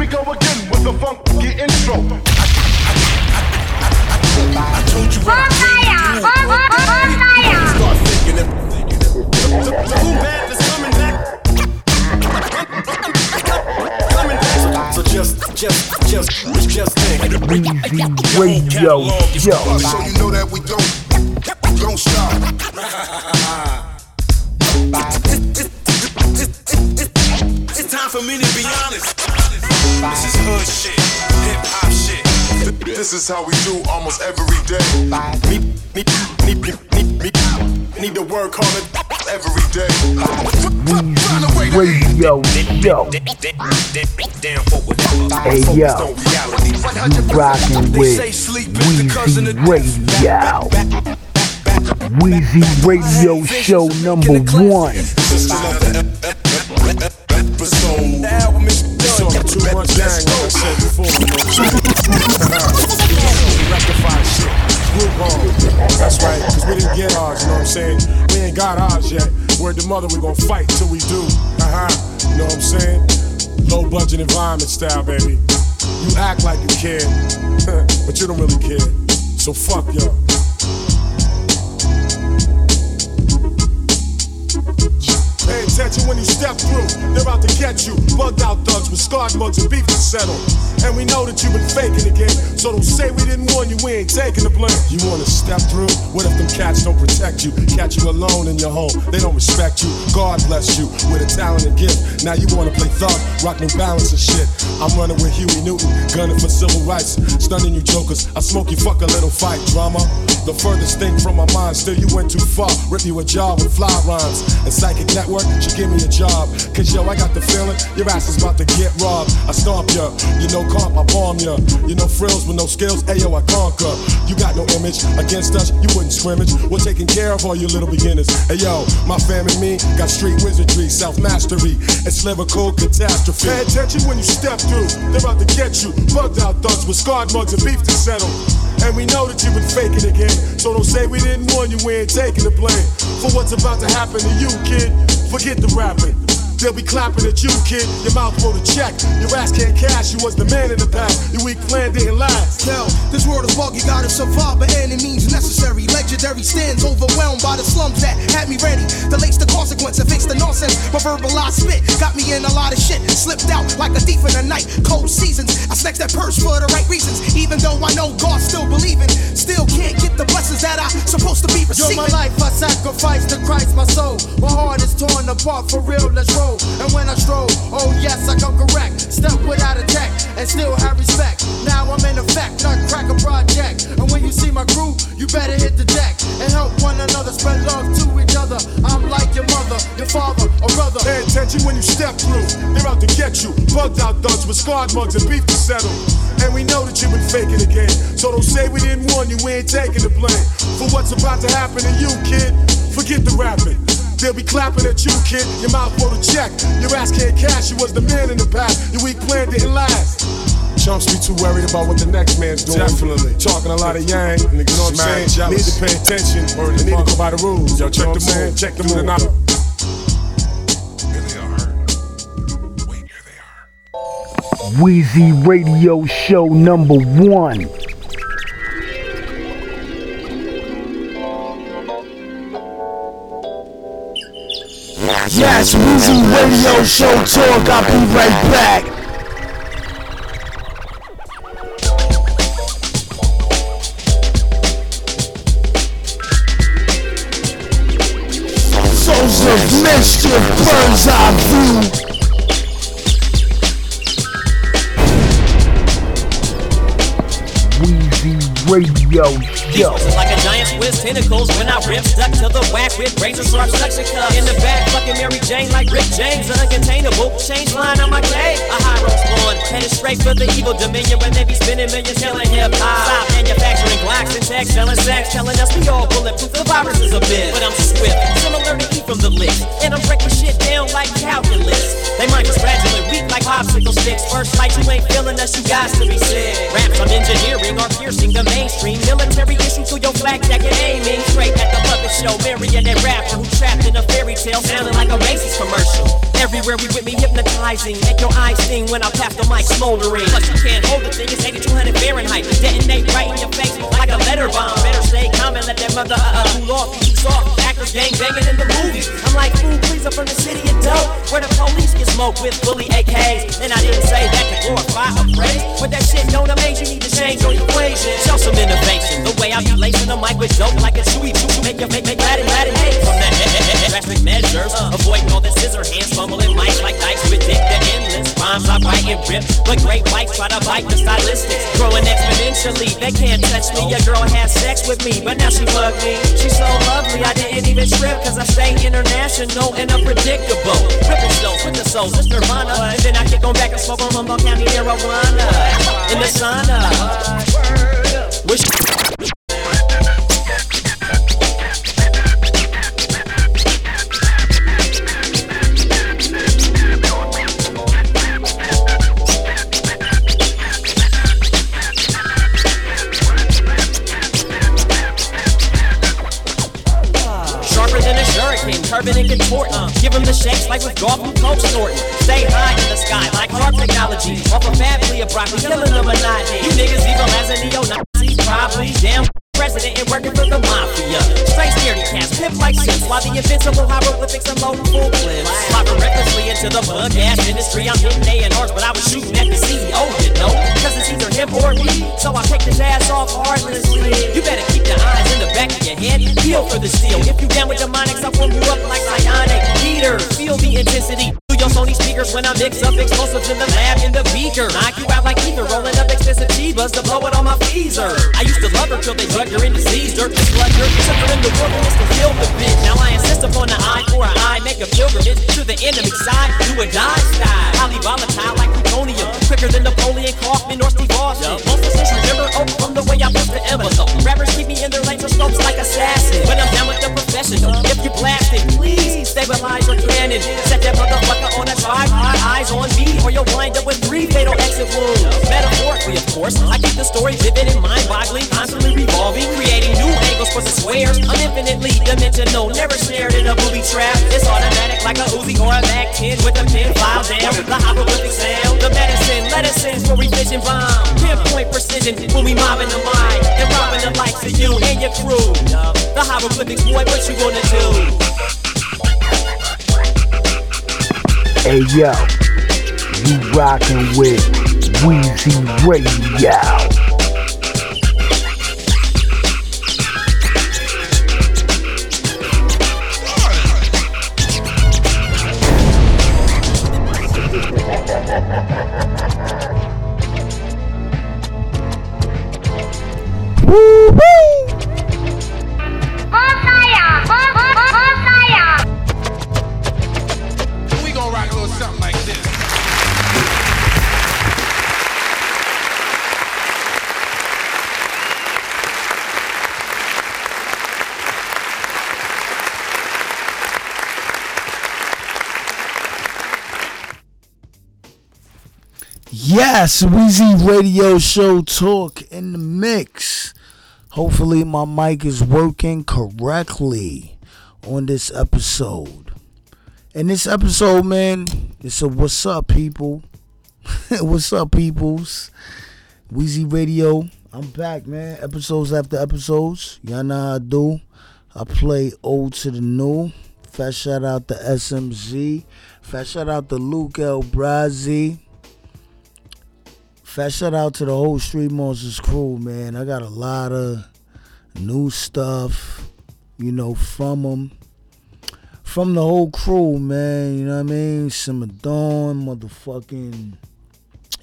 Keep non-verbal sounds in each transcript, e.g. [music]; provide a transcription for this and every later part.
we go again with the funky intro. I told you what I came to do. Start thinking it. Too bad it's coming back. Coming back. So just, just, just, just think. Weezy Radio Show. So you know that we don't, don't stop. It's time for me to be honest. This is hood shit, hip hop shit. This is how we do almost every day. Me, me, me, me, me, me. Need to work harder Every day. Weezy Radio Show. Damn, what would Hey yo, on you rockin' with Weezy Radio. Weezy Radio Show number one. That's right, because we didn't get ours, you know what I'm saying? We ain't got ours yet. Word the mother, we gonna fight till we do. Uh-huh. You know what I'm saying? Low budget environment style, baby. You act like you care, [laughs] but you don't really care. So fuck y'all. Pay attention when you step through. They're out to get you. Bugged out thugs with scarred mugs and beef to settle. And we know that you've been faking again. So don't say we didn't warn you, we ain't taking the blame. You wanna step through? What if them cats don't protect you? Catch you alone in your home. They don't respect you. God bless you with a talent and gift. Now you wanna play thug, rock new balance and shit. I'm running with Huey Newton, gunning for civil rights. Stunning you jokers. I smoke you, fuck a little fight drama. The furthest thing from my mind, still you went too far. Rip you a jaw with fly rhymes. And Psychic Network should give me a job. Cause yo, I got the feeling your ass is about to get robbed. I stomp ya, you know comp, I bomb ya. You know frills with no skills, ayo, I conquer. You got no image against us, you wouldn't scrimmage. We're taking care of all you little beginners. Hey yo, my fam and me got street wizardry, self mastery. It's lyrical catastrophe. Pay attention when you step through, they're out to get you. Bugged out thugs with scarred mugs and beef to settle. And we know that you've been faking again. So don't say we didn't warn you, we ain't taking the blame. For what's about to happen to you, kid. Forget the rapping. They'll be clapping at you, kid. Your mouth wrote a check. Your ass can't cash. You was the man in the past. Your weak plan didn't last. Yo, this world is buggy, gotta survive by any means necessary. Legendary stands overwhelmed by the slums that had me ready to lace the consequence and face the nonsense. My verbalized spit got me in a lot of shit. Slipped out like a thief in the night. Cold seasons, I snatched that purse for the right reasons. Even though I know God still believing, still can't get the blessings that I supposed to be receiving. Yo, receiving. my life I sacrifice to Christ my soul. My heart is torn apart for real, let's roll. And when I stroll, oh yes, I come correct. Step without a tech and still have respect. Now I'm in effect, nutcracker project. And when you see my crew, you better hit the deck and help one another spread love to each other. I'm like your mother, your father, or brother. Pay attention when you step through. They're out to get you. Bugged out thugs with scarred mugs and beef to settle. And we know that you've been faking game. So don't say we didn't warn you, we ain't taking the blame. For what's about to happen to you, kid, forget the rapping. They'll be clapping at you, kid. Your mouth wrote a check. Your ass can't cash. You was the man in the past. Your weak plan didn't last. Chumps be too worried about what the next man's doing. Definitely. Talking a lot of yang. You know what I'm mad saying? Need to pay attention. Word They need to go by the rules. Yo, You check know the what I'm saying? move. Check the Do the move. knock. Here they are. Wait, here they are. Weezy Radio Show number one. Yes, Weezy Radio Show talk. I'll be right back. Souls of mischief, bird's eye view. Radio Show. Like a giant Swiss tentacles when I rip stuck to the whack with razor sharp suction cups. In the Mary Jane like Rick James, uncontainable. Change line on my K. headed straight for the evil dominion when they be spinning millions killing hip hop. Stop manufacturing Glocks and tech, selling sex, telling us we all bulletproof. The virus is a myth, but I'm swift, similar to E from the list, and I'm breaking shit down like calculus. They mind is fragile and weak like popsicle sticks. First light, you ain't feeling us, you got to be sick. Raps, I'm engineering are piercing the mainstream. Military issue to your flak jacket aiming straight at the puppet show. Marionette rapper who trapped in a fairy tale, sounding like a Macy's commercial. Everywhere we with me hypnotizing, make your eyes sting when I pass the mic smoldering. Plus you can't hold the thing, it's 8200 Fahrenheit. Detonate right in your face like a letter bomb. Better stay calm and let that mother uh uh cool off. You soft actors gang banging in the movies. I'm like, fool, please, I'm from the city of dope, where the police get smoked with fully AKs. And I didn't say that to glorify a phrase, but that shit don't amaze you. Need to change your equation. Show some innovation. The way I be lacing the mic with dope like a chewy chew. Make your make make Latin Latin hey from that drastic measures. Avoiding all the scissor hands, fumbling mics like dice with dick the endless. Rhymes I write and rip, but great whites try to bite the stylistics. Growing exponentially, they can't touch me. A girl had sex with me, but now she fucked me. She's so lovely, I didn't even trip, cause I stay international and unpredictable. Ripping shows with the souls, it's Nirvana. And then I kick on back and smoke on Humboldt County marijuana. In the sauna. Wish curving and contorting. Give him the shakes like with golf and coke snorting. Stay high in the sky like car technology. Off a of broccoli, killing the monotony. You niggas evil as a neo-Nazi, probably. Damn president and working for the mafia. Straight scaredy cats, pimp like shit. While the invincible hieroglyphics are loading full clips. Slopping recklessly into the bug ass industry. I'm hitting A&Rs, but I was shooting at the CEO, you know. Cause it's either him or me. So I kicked his ass off heartlessly. You better keep your eyes in the back of your head. Feel for the steel. If you down with demonics, I'll warm you up like psionic. Peter, feel the intensity. Your Sony speakers when I mix up explosives in the lab in the beaker. Knock you out like ether, rolling up expensive Chivas to blow it on my freezer. I used to love her till they drug her into Caesar. Just like her, took her in the wilderness to kill the bitch. Now I insist upon the eye for an eye, make a pilgrimage to the enemy side, do a die style. Highly volatile like plutonium, quicker than Napoleon Kaufman or Steve Austin. Most of us remember oh from the way I push the envelope. Rappers keep me in their laser scopes like assassins. When I'm down with the professional, if you blast it, please stabilize your cannon. Set that motherfucker on a tripod, eyes on me, or you'll wind up with three fatal exit wounds. Metaphorically, of course, I keep the story vivid and mind-boggling, squares. I'm infinitely dimensional, never snared in a booby trap. It's automatic like a Uzi or a Mac 10 with a pin file down. The hieroglyphic sound, the medicine, medicines for revision bomb. Pinpoint precision when we mobbing the mind and robbing the likes of you and your crew. The hieroglyphics, boy, what you gonna do? Hey yo, you rockin' with Weezy Radio. Yes, Weezy Radio Show Talk in the mix. Hopefully, my mic is working correctly on this episode. In this episode, man, it's a what's up, people. [laughs] what's up, peoples? Weezy Radio. I'm back, man. Episodes after episodes. Y'all know how I do. I play old to the new. Fat shout out to SMZ. Fat shout out to Luke L. Brazzi. Fat shout out to the whole Street Monsters crew, man. I got a lot of new stuff, you know, from them. From the whole crew, man. You know what I mean? Simmer Dawn, motherfucking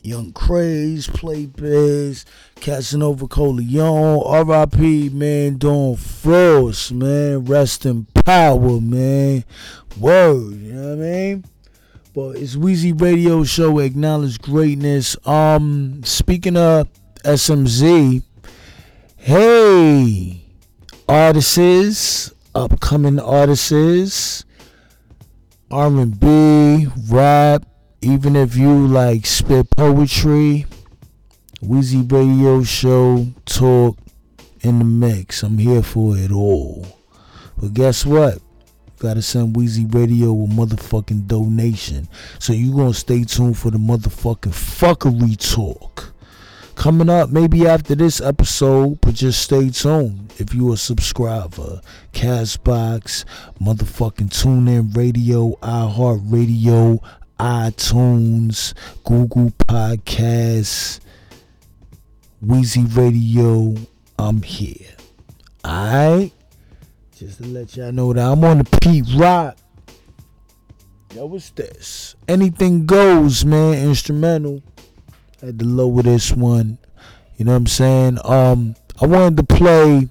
Young Craze, Play Biz, Casanova Coleon, RIP, man, Dawn Frost, man. Rest in power, man. Word, you know what I mean? But it's Weezy Radio Show Acknowledge Greatness. Um, speaking of SMZ, hey, artists, upcoming artists, R&B, rap, even if you like spit poetry, Wheezy Radio Show, talk in the mix. I'm here for it all. But guess what? Gotta send Wheezy Radio a motherfucking donation. So you gonna stay tuned for the motherfucking fuckery talk. Coming up, maybe after this episode, but just stay tuned. If you a subscriber, Castbox, motherfucking TuneIn Radio, iHeartRadio, iTunes, Google Podcasts, Wheezy Radio, I'm here. Alright? Just to let y'all know that I'm on the Pete Rock. Yo, what's this? Anything goes, man. Instrumental. Had to lower this one. You know what I'm saying? Um, I wanted to play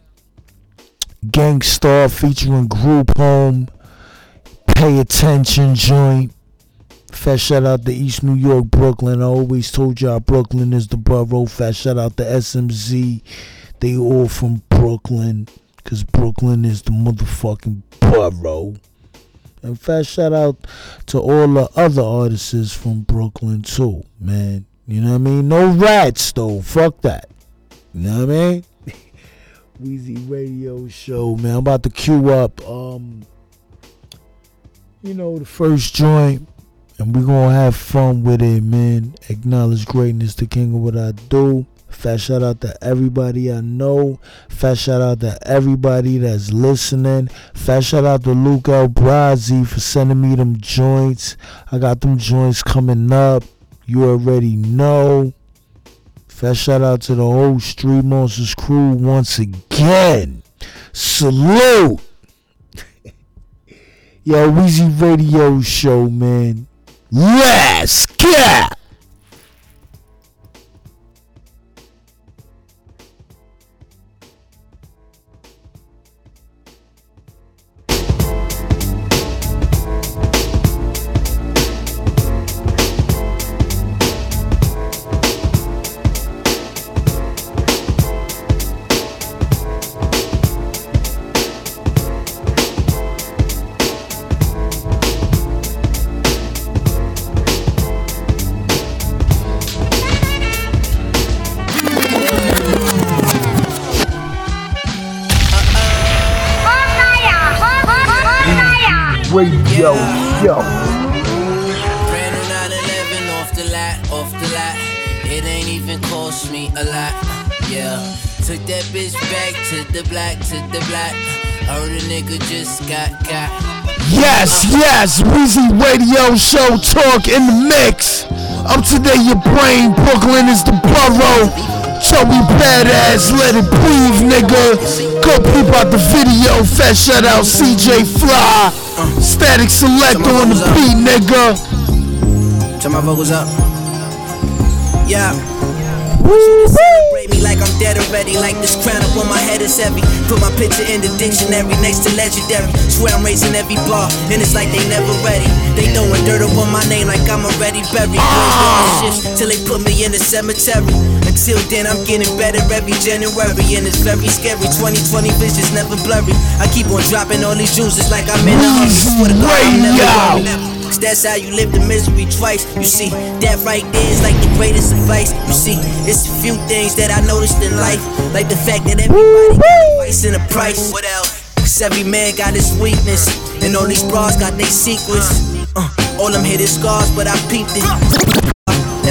Gang Starr featuring Group Home. Pay attention, joint. Fat shout out to East New York, Brooklyn. I always told y'all Brooklyn is the borough. Fat shout out to SMZ. They all from Brooklyn. Cause Brooklyn is the motherfucking borough. And fat shout out to all the other artists from Brooklyn too, man. You know what I mean? No rats though. Fuck that. You know what I mean? [laughs] Wheezy Radio Show, man. I'm about to queue up um you know the first joint and we're gonna have fun with it, man. Acknowledge greatness, the king of what I do. Fat shout out to everybody I know. Fat shout out to everybody that's listening. Fat shout out to Luke El for sending me them joints. I got them joints coming up. You already know. Fat shout out to the whole Street Monsters crew once again. Salute. [laughs] Yo, Wheezy Radio Show, man. Let's. Yes, Wheezy Radio Show talk in the mix. Up to date, your brain. Brooklyn is the borough. Joey Badass, let it breathe, nigga. Go peep out the video. Fat shout out CJ Fly. Statik Selektah on the beat, nigga. Turn my vocals up. Yeah. Celebrate me like I'm dead already. Like this crown up on my head is heavy. Put my picture in the dictionary next to legendary. Swear I'm raising every bar, and it's like they never ready. They throwing dirt up on my name like I'm already buried. Ah. Shifts till they put me in the cemetery. Until then, I'm getting better every January, and it's very scary. 2020 vision's never blurry. I keep on dropping all these jewels, it's like I'm in a hurry. Swear to God, I'm never. Cause that's how you live the misery twice. You see, that right there is like the greatest advice. You see, it's a few things that I noticed in life. Like the fact that everybody got a price and a price. What else? Cause every man got his weakness. And all these bras got their secrets. Uh, all them hidden scars, but I peeped it.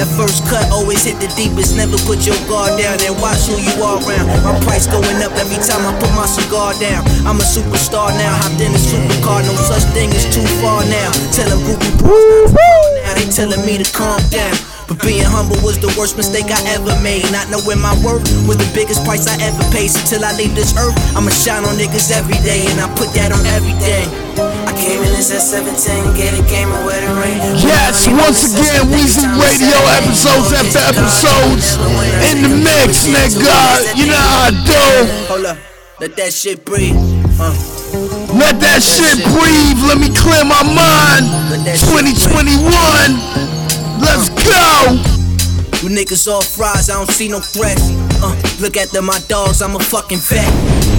That first cut always hit the deepest. Never put your guard down and watch who you are around. My price going up every time I put my cigar down. I'm a superstar now, hopped in a supercar. No such thing as too far now. Tell them bros not now. They telling me to calm down. But being humble was the worst mistake I ever made. Not knowing my worth was the biggest price I ever paid. So till I leave this earth, I'ma shine on niggas every day, and I put that on everything. I came in this at 17, get a game of where the rain. Yes, once again, Weezy Radio episodes after episodes in the mix, nigga. You know how I do. Hold up, let that shit breathe. Uh. Let that shit breathe. Let me clear my mind. 2021. Let's go. You niggas all fries, I don't see no threat. Uh, look at them, my dogs, I'm a fucking vet.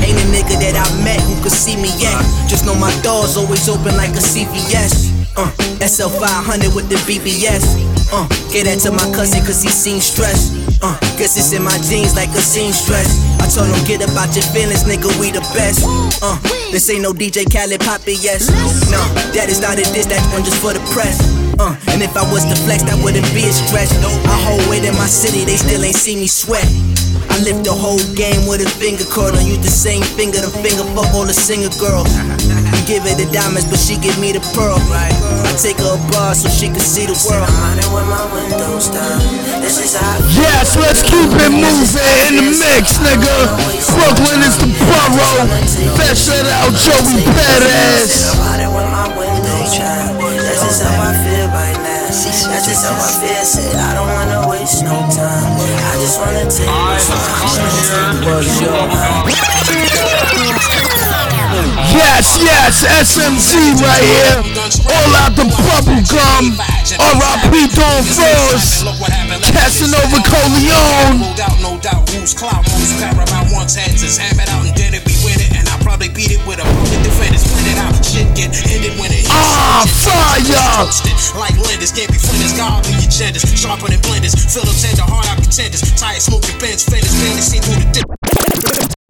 Ain't a nigga that I met who could see me yet. Just know my doors always open like a CVS. Uh, SL 500 with the BBS. Uh, gave that to my cousin cause he seen stress. Uh, guess it's in my jeans like a seamstress. I told him get about your feelings, nigga, we the best. Uh, this ain't no DJ Khaled Poppy, yes. No, that is not a diss, that one just for the press. Uh, and if I was to flex, that wouldn't be a stretch. I hold weight in my city, they still ain't see me sweat. I lift the whole game with a finger curl. I use the same finger, the finger fuck all the singer girl. You give her the diamonds, but she give me the pearl. Right? I take her abroad so she can see the world. Yes, let's keep it moving in the mix, nigga. Brooklyn is the borough. Fetch that out, Joey Badass. That's just how I feel right now. That's just how I feel. Said I don't wanna waste no time. I just wanna take Yes, yes, SMZ right here. All out the bubble gum. R.I.P. Don Frost. Casanova Coleon. No doubt, no doubt. Who's clout? Who's paramount? Once heads is hammered out and then it be with it. And I'll probably beat it with a public defenders. Win it out. Shit get ended when it hits. Ah, fire! Like lenders, can't be frienders. God be your genders. Sharper than blenders. Fill them tender, hard out contenders. Tired smoking bends, fenders. Barely see through the dip.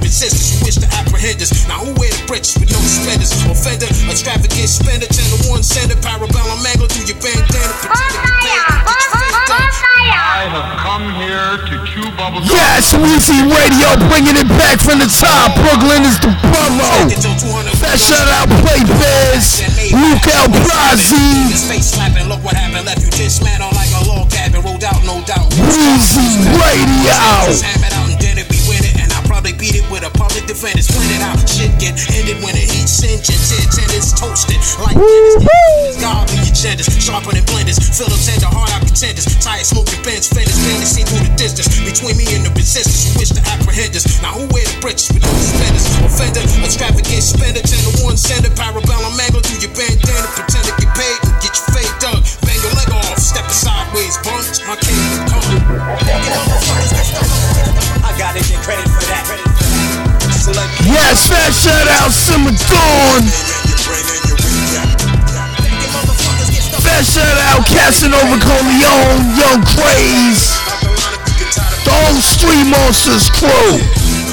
Resistance, you wish to apprehend us. Now who wear the britches with no suspenders? Offender, extravagant spender, channel one sender, parabellum angle through your bandana, pretend to I have come here to chew bubble gum. Yes, Weezy Radio bringing it back from the top. Brooklyn is the borough. Get your 200 That shout out Play Biz, Luke El Brazi. Weezy Radio. Beat it with a public defense. Win it out. Shit get ended when it heats singeing. Tits and it's toasted. Like be your genders. Sharper than blenders. Fill them tender, hard out contenders. Tired smoking bends, fenders. Barely see through the distance. Between me and the resistance. You wish to apprehend us. Now who wear the britches with no suspenders? Offender, extravagant spender. Channel one sender. Parabellum angle through your bandana. Pretend to get paid and get your fade dug. Bang your leg off. Step sideways. Bunch my kingdom come. Fat shout out Simmer Dawn. Fat shout out Casanova Coleon, Young Craze. The whole Street Monsters crew.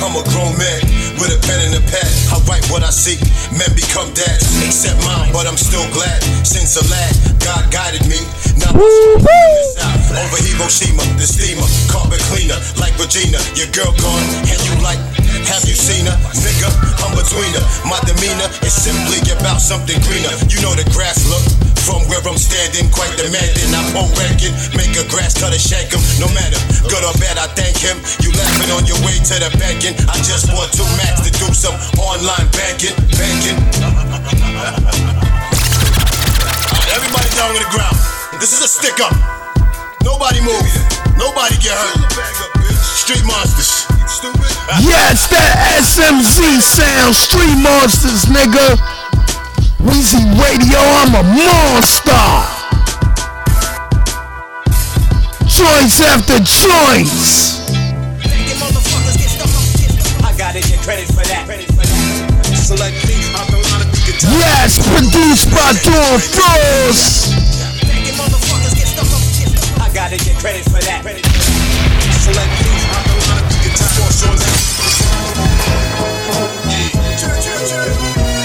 I'm a grown man with a pen and a pad. I write what I see. Men become dads, except mine. But I'm still glad. Since a lad, God guided me. Now I'm this out. over Hiroshima, the steamer, carpet cleaner, like Regina. Your girl gone, and you like. Have you seen her, nigga? I'm between her. My demeanor is simply about something greener. You know the grass look from where I'm standing, quite demanding. I won't reckon, make a grass cutter shank him. No matter good or bad, I thank him. You laughing on your way to the banking. I just bought two max to do some online banking, banking. Everybody down on the ground. This is a stick up. Nobody move. Nobody get hurt. Street monsters. Yes, that SMZ sound. Street Monsters, nigga. Weezy Radio, I'm a monster. Joints after joints. I gotta get credit for that. Select me out the line of guitar. Yes, produced by Dawn Frost. I gotta get credit for that. Select me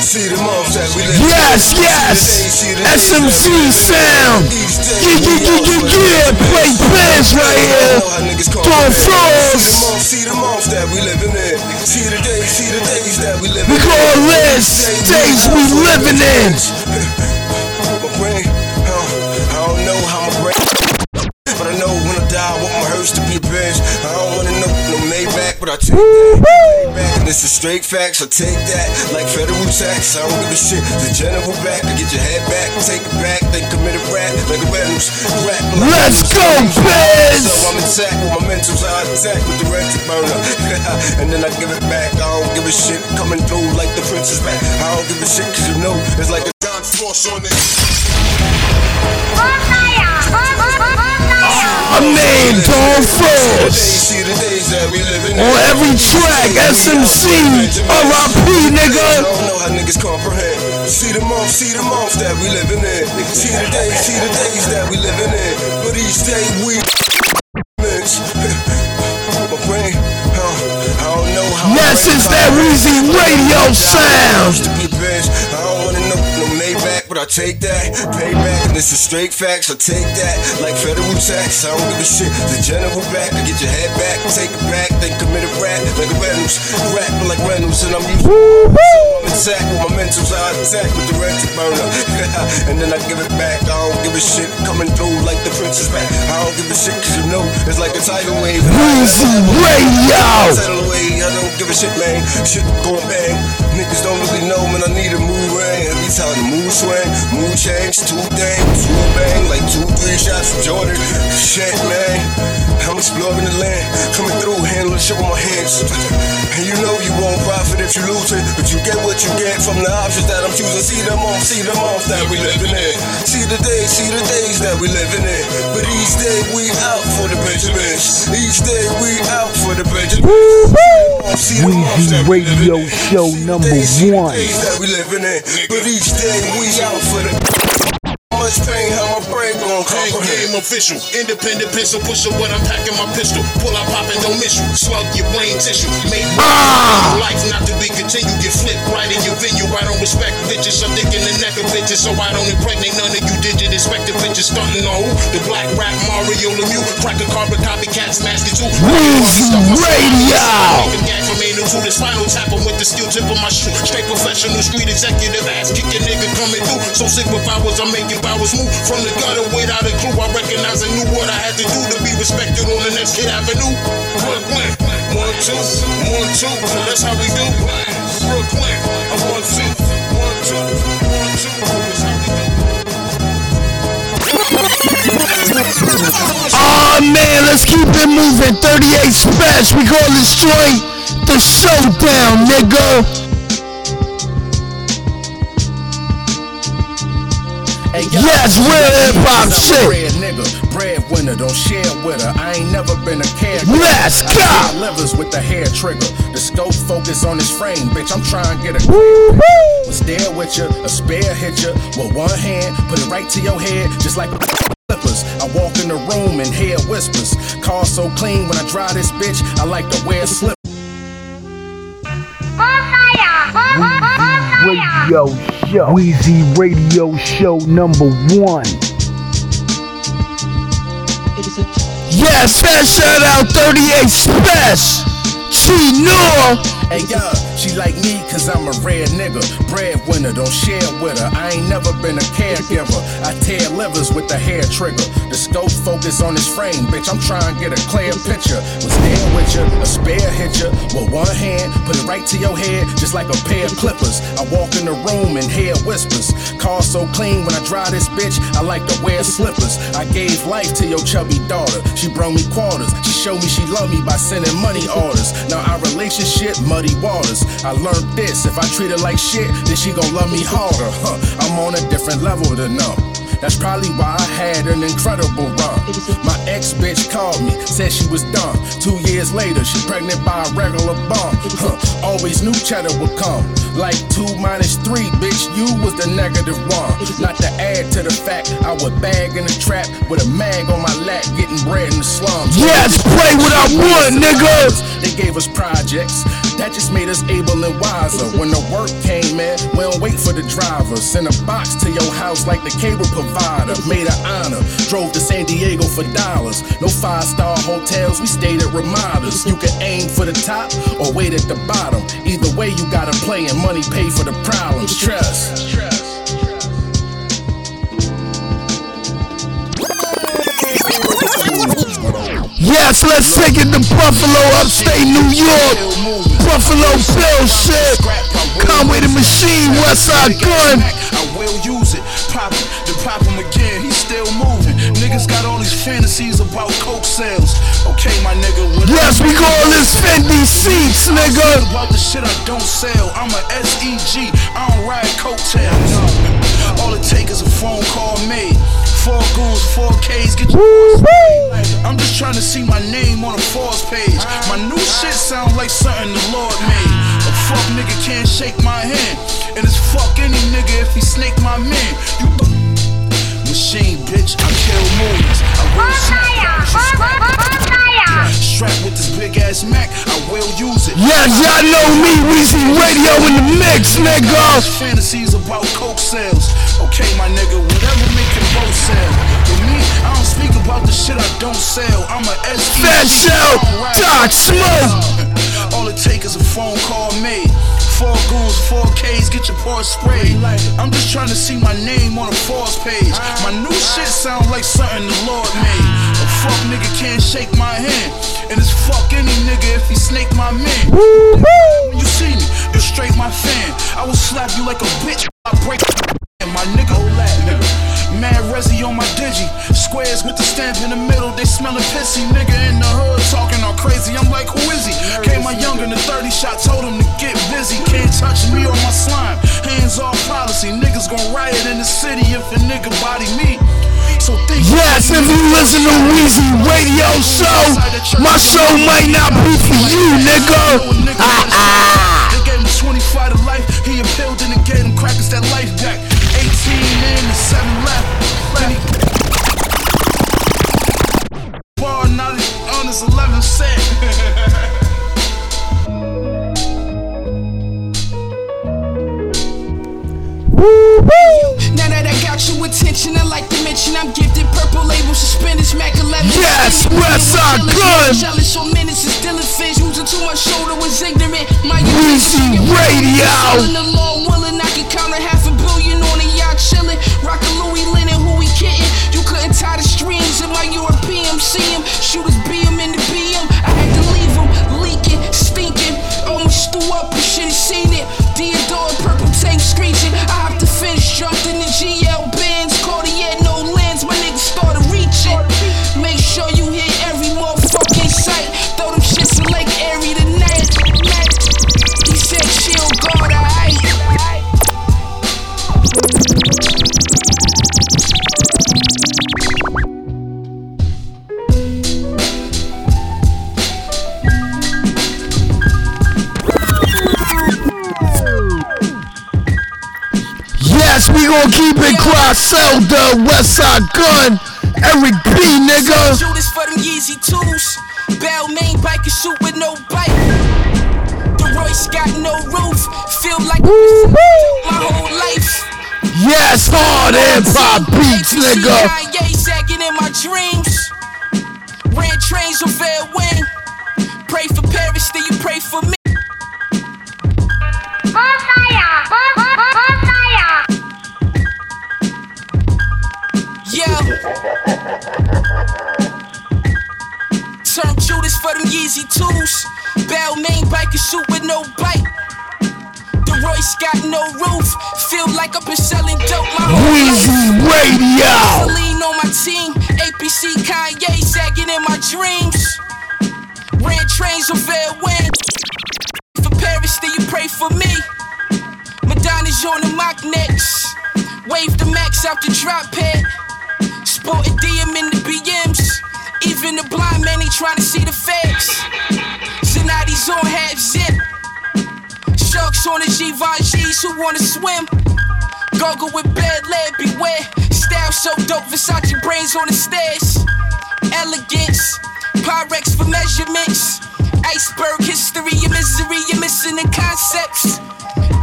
Yes, yes. SMZ sound. Yeah, yeah, yeah, yeah, yeah. Play Biz right here. Dawn Frost. See the moms that we living in. See the days, see the days that we living We call this days we living in. [laughs] I die, I want my hearse to be a bench. I don't wanna know no Maybach, but I take that. Maybach, and this is straight facts. I take that like federal tax. I don't give a shit. The general back, I get your head back, take it back. They committed rap like a Reynolds. Rap like Let's go, Biz. So I'm intact with my mentals, I attack with the electric burner. [laughs] and then I give it back. I don't give a shit. Coming through like the prince's back. I don't give a shit, cause you know it's like a John Frost on it. A name, Dawn Frost. See the days that we living in. On every track, SMC, RIP, nigga. don't niggas comprehend. See the month, see the month that we living in. See the days, see the days that we living in. But each day we bitch. [laughs] My brain, huh, I don't know how. Yes, it's that Weezy radio sound. But I take that. Payback, and this is straight facts. I take that like federal tax. I don't give a shit. The general back, I get your head back, take it back, then commit a rap like a Reynolds. Rapping like Reynolds, and I'm used. I'm intact with my mentals, I attack with the rental burner. [laughs] and then I give it back. I don't give a shit. Coming through like the princess back. I don't give a shit, cause you know it's like a tidal wave. Weezy radio. I don't give a shit, man. Shit going bang. Niggas don't really know, man. I need a mood Every time the mood swing, mood change, two thing, two bang, like two, three shots from Jordan. Shit, man. I'm exploring the land. Coming through, handling shit with my hands. And you know you won't profit if you lose it. But you get what you get from the options that I'm. See them off, see them off that we living in. See the days, see the days that we living in. But each day we out for the Benjamins. Each day we out for the Benjamins. See them off Weezy radio show number Days, see the one. that we living in. But each day we out for the much pain, how my brain gon' Bang comprehend. game official, independent pistol pusher. When I'm packing my pistol, pull out popping, don't miss you. Slug your brain tissue, made life not to be continued. Get flipped right in your venue. I don't respect bitches. I'm thinking the neck of bitches, so I don't impregnate none of you digit expected bitches. Stunting on who? The black rap Mario Lemieux, crack a carbon copycats, mask it too. Weezy radio. Make gag from anal to the spinal tap with the steel tip of my shoe. Straight professional street executive ass kicking nigga coming through. So sick with powers, I'm making powers move from the gutter without a clue. I recognize I knew what I had to do to be respected on the next Avenue. Brooklyn, one two, one two. That's how we do. Brooklyn, two. That's how we do. Oh man, let's keep it moving. 38 Special. We call this joint the showdown, nigga. Hey, yo, Yes, real hip hop shit. Red nigga, breadwinner, don't share with her. I ain't never been a caregiver. Let's go. Livers with the hair trigger. The scope focus on his frame, bitch. I'm trying to get a woo. was there with you, a spare hit you with one hand, put it right to your head, just like. I walk in the room and hear whispers. Car so clean when I drive this bitch, I like to wear slippers. Radio show. Weezy radio show number one. Yes, that shout out 38 Special. Chi Noor. Hey yo, she like me cause I'm a rare nigga. Breadwinner, don't share with her. I ain't never been a caregiver. I tear livers with the hair trigger. The scope focus on his frame, bitch. I'm trying to get a clear picture. Was there with you, a spare hit you with one hand, put it right to your head, just like a pair of clippers. I walk in the room and hear whispers. Car so clean when I drive this bitch, I like to wear slippers. I gave life to your chubby daughter. She brought me quarters. She showed me she loved me by sending money orders. Now our relationship muddy waters. I learned this. If I treat her like shit, then she gon' love me harder. Huh, I'm on a different level than them. That's probably why I had an incredible run. My ex bitch called me, said she was done. Two years later, she pregnant by a regular bum. Huh, always knew cheddar would come. Like two minus three, bitch, you was the negative one. Not to add to the fact, I was bag in the trap with a mag on my lap, getting bread in the slums. Yes, play what I want, nigga. They gave us projects. That just made us able and wiser. When the work came in, we don't wait for the driver. Send a box to your house like the cable provider. Made an honor. Drove to San Diego for dollars. No five star hotels, we stayed at Ramadas. You can aim for the top or wait at the bottom. Either way, you gotta play and money pay for the problems. Trust. Yes, let's take it to Buffalo, upstate New York. Buffalo Bill shit. Conway the Machine, Westside Gun. I will use it. Niggas got all these fantasies about coke sales. Okay, my nigga. Yes, we call this Fendi Seats, nigga. About the shit I don't sell. I'm a SEG. I don't ride coattails. All it take is a phone call made. Four goons, four Ks, get your I'm just trying to see my name on a Forbes page. My new shit sound like something the Lord made. A fuck nigga can't shake my hand. And it's fuck any nigga if he snake my man. You machine, bitch. I kill movies. I will Strapped with this big ass Mac, I will use it. Yes, y'all know me, Weezy Radio in the mix, nigga. Fantasies about coke sales. Okay, my nigga, whatever make your both sell. With me, I don't speak about the shit I don't sell. I'm a SEC. Fat Shell, Doc Smoke. [laughs] All it take is a phone call made. Four goons, four K's, get your parts sprayed. I'm just trying to see my name on a Forbes page. My new shit sound like something the Lord made. A fuck nigga can't shake my hand. And it's fuck any nigga if he snake my man. When you see me, you're straight my fan. I will slap you like a bitch. I break my nigga. Mad Resi on my digi. Squares with the stamp in the middle, they smellin' pissy. Nigga in the hood talking all crazy. I'm like, who is he? Came my younger in the 30 shot, told him to get busy. Can't touch me or my slime. Hands off policy. Niggas gon' riot in the city if a nigga body me. So think Yes, if you listen to Weezy Radio Show, my show might not be for you, nigga. Ah, ah. They gave him 25 to life. He appealed and gave him crackers that life back. On 11 set. Now that I got your attention, I like to mention I'm gifted purple label suspenders, Mac 11. Yes, Westside Gun. Jealous on minutes is still a fish. Using to my shoulder was ignorant. My Weezy Radio. In the law willing, I can count a half a billion on a yacht chilling. Rockin' Louis Lennon, who we kidding? You couldn't tie the strings in my European. See him, shooters beat him BM. Gon' keep it cross sell the Westside Gun. Eric B, nigga. Judas for them Yeezy tools. Bell main bike and shoot with no bike. The Royce got no roof. Feel like my whole life. Yes, hard hip hop beats, nigga. Kanye sagging in my dreams. Ran trains Fair Wing. Radio. Lean on my team. APC Kanye sagging in my dreams. Ran trains on Fair Wing. For Paris, then you pray for me. Madonna's on the mock next. Wave the max out the drop pad. Sporting DM in the BMs. Even the blind man he trying to see the facts. Zanotti's on half zip. Sharks on the Givenchy's who wanna swim. Goggle with bad lead, beware. Style so dope, Versace brains on the stairs. Elegance, Pyrex for measurements. Iceberg history, your misery, you're missing the concepts.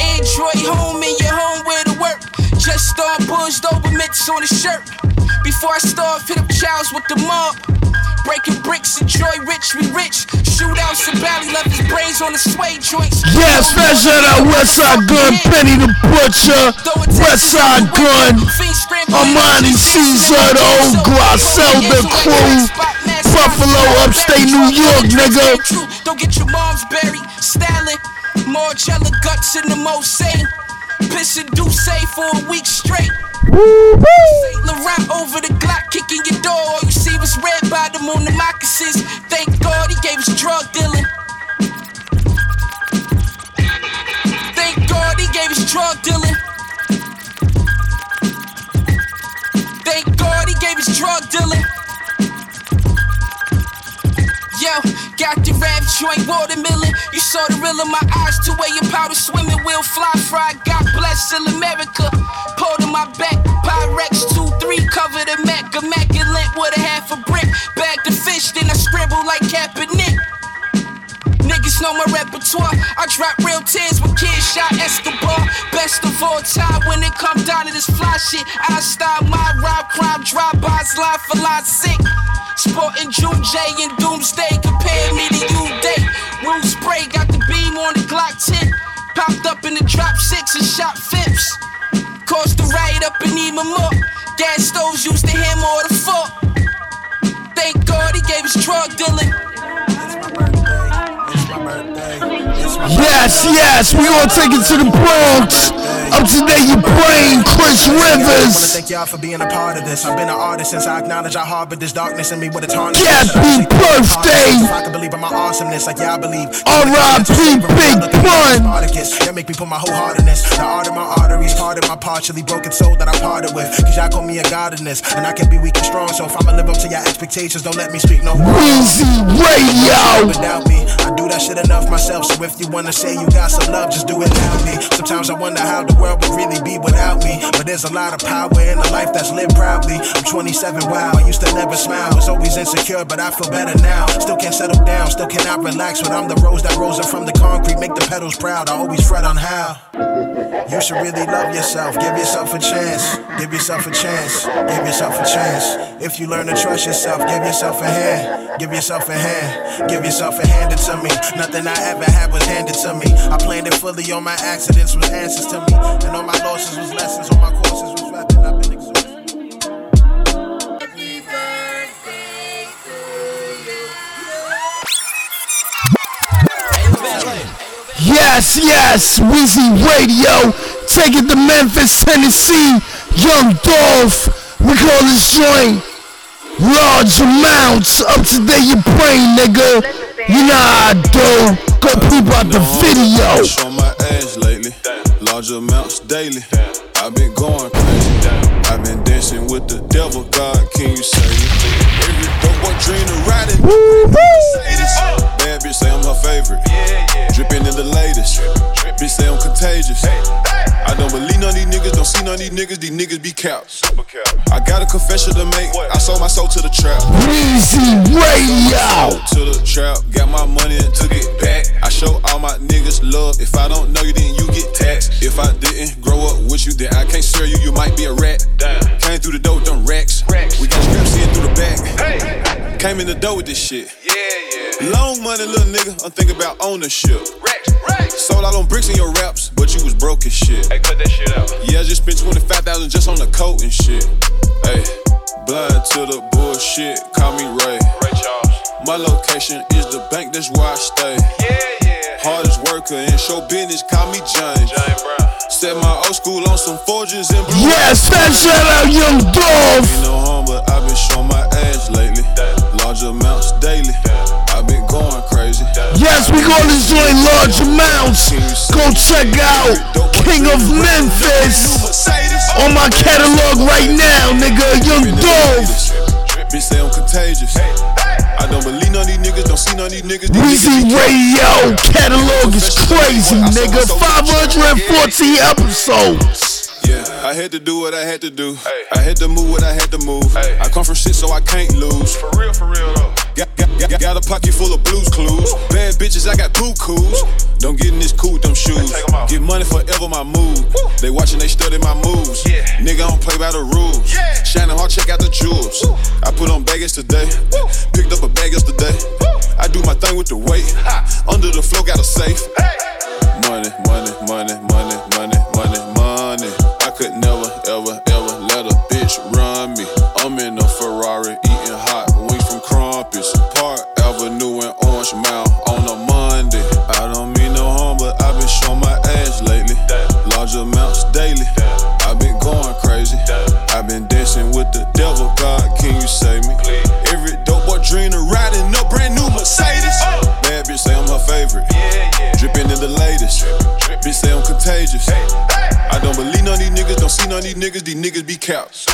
Android home in your home where to work. Just start buzzed over mitts on the shirt. Before I start, hit up Charles with the mob. Breaking bricks, enjoy rich, we rich. Shootouts in Valley, left his brains on the sway joints. Yes, fresh out Westside Gun, Benny the Butcher, Westside Gun, Armani Caesar, the old Griselda crew, Buffalo, upstate New York, nigga. Don't get your mom's buried. Styling, Margiela guts in the Mosaic. Pissing Douce for a week straight. Saint Laurent over the Glock, kicking your door. All you see was red bottom on the moccasins. Thank God he gave us drug dealing. Thank God he gave us drug dealing. Thank God he gave us drug dealing. Yo, got the rap joint watermelon. You saw the real in my eyes, two way your powder swimming. Will fly fry, God bless till America. Pulled in my back, Pyrex 2 3, cover the Mac, immaculate with a half a brick. Bag the fish, then I scramble like Kaepernick. Niggas know my repertoire. I drop real tears when kids shot Escobar. Best of all time when it come down to this fly shit. I style my rob crime, drive-bys, line for line sick. Sporting June J and Doomsday, compare me to you day. Room spray, got the beam on the Glock 10. Popped up in the drop six and shot fips. Cost the ride up and even more. Gas stoves used to him or the fuck. Thank God he gave us drug dealing. Yes, yes, we gonna take it to the Bronx. Up to there, your brain, Chris Rivers. I wanna thank y'all for being a part of this. I've been an artist since I acknowledge I harbored this darkness in me with a tarnish. Happy birthday. If I can believe in my awesomeness, like y'all believe. R.I.P. Big Pun. That make me put my whole heart in this. The art of my arteries, part of my partially broken soul that I parted with. Cause y'all call me a god in this, and I can be weak and strong. So if I'ma live up to your expectations, don't let me speak no. Weezy Radio. Without me, I do that shit enough myself. So if you wanna say you got some love, just do it loudly. Sometimes I wonder how the world would really be without me. But there's a lot of power in a life that's lived proudly. I'm 27, wow, I used to never smile. Was always insecure, but I feel better now. Still can't settle down, still cannot relax. But I'm the rose that rose up from the concrete, make the petals proud. I always fret on how. [laughs] You should really love yourself. Give yourself a chance. Give yourself a chance. Give yourself a chance. If you learn to trust yourself, give yourself a hand. Give yourself a hand. Give yourself a hand to me. Nothing I ever had was handed to me. I planned it fully. All my accidents was answers to me. And all my losses was lessons. All my courses Yes, yes, Weezy Radio. Take it to Memphis, Tennessee. Young Dolph. We call this joint large amounts. Up to there, your brain, nigga. You know I do. Go peep out the video. Show my ass lately, large amounts daily. I've been going crazy. I've been dancing with the devil. God, can you save me? Every dope boy dream of riding. Mercedes. Bad bitch say I'm her favorite. Dripping in the latest. Bitch say I'm contagious. I don't believe none of these niggas, don't see none of these niggas. These niggas be caps. I got a confession to make. I sold my soul to the trap. Weezy Radio. To the trap, got my money and took it back. I show all my niggas love. If I don't know you, then you get taxed. If I didn't grow up with you, then I can't serve you. You might be a rat. Came through the door with them racks. We got scraps in through the back. Came in the door with this shit. Yeah, yeah. Long money, little nigga. I'm thinking about ownership. Sold out on bricks in your raps, but you was broke as shit. Hey, cut that shit out. Yeah, I just spent 25000 just on the coat and shit. Hey, blind to the bullshit. Call me Ray. Ray Charles. My location is the bank, that's where I stay. Yeah, yeah. Hardest worker in show business, call me James. James Brown. Set my old school on some forges and blue. Yes, that shout out Young Dolph. Ain't no harm, but I've been showing my ass lately. Large amounts daily. I've been going crazy. Yes, we gonna joint large amounts. Go check out King of Memphis on my catalog right now, nigga. Young Dolph. Bitch I'm contagious. I don't believe none of these niggas, don't see none of these niggas. These Weezy Radio catalog is crazy, nigga. 540 episodes. Yeah, I had to do what I had to do. I had to move what I had to move. I come from shit, so I can't lose. For real, for real though. Got, got, got, got a pocket full of blues clues. Bad bitches, I got bukus. Don't get in this cool with them shoes. Get money forever, my move. They watching, they study my moves. Nigga, I don't play by the rules. Shining hard, check out the jewels. I put on baggage today. Picked up a bag yesterday. I do my thing with the weight. Under the floor, got a safe. Money, money, money, money, Oh God, can you save me? Every dope boy dreamer riding up brand new Mercedes. Bad bitch say I'm her favorite. Drippin' Dripping in the latest. Bitch say I'm contagious. I don't believe none of these niggas, don't see none of these niggas, these niggas be capped.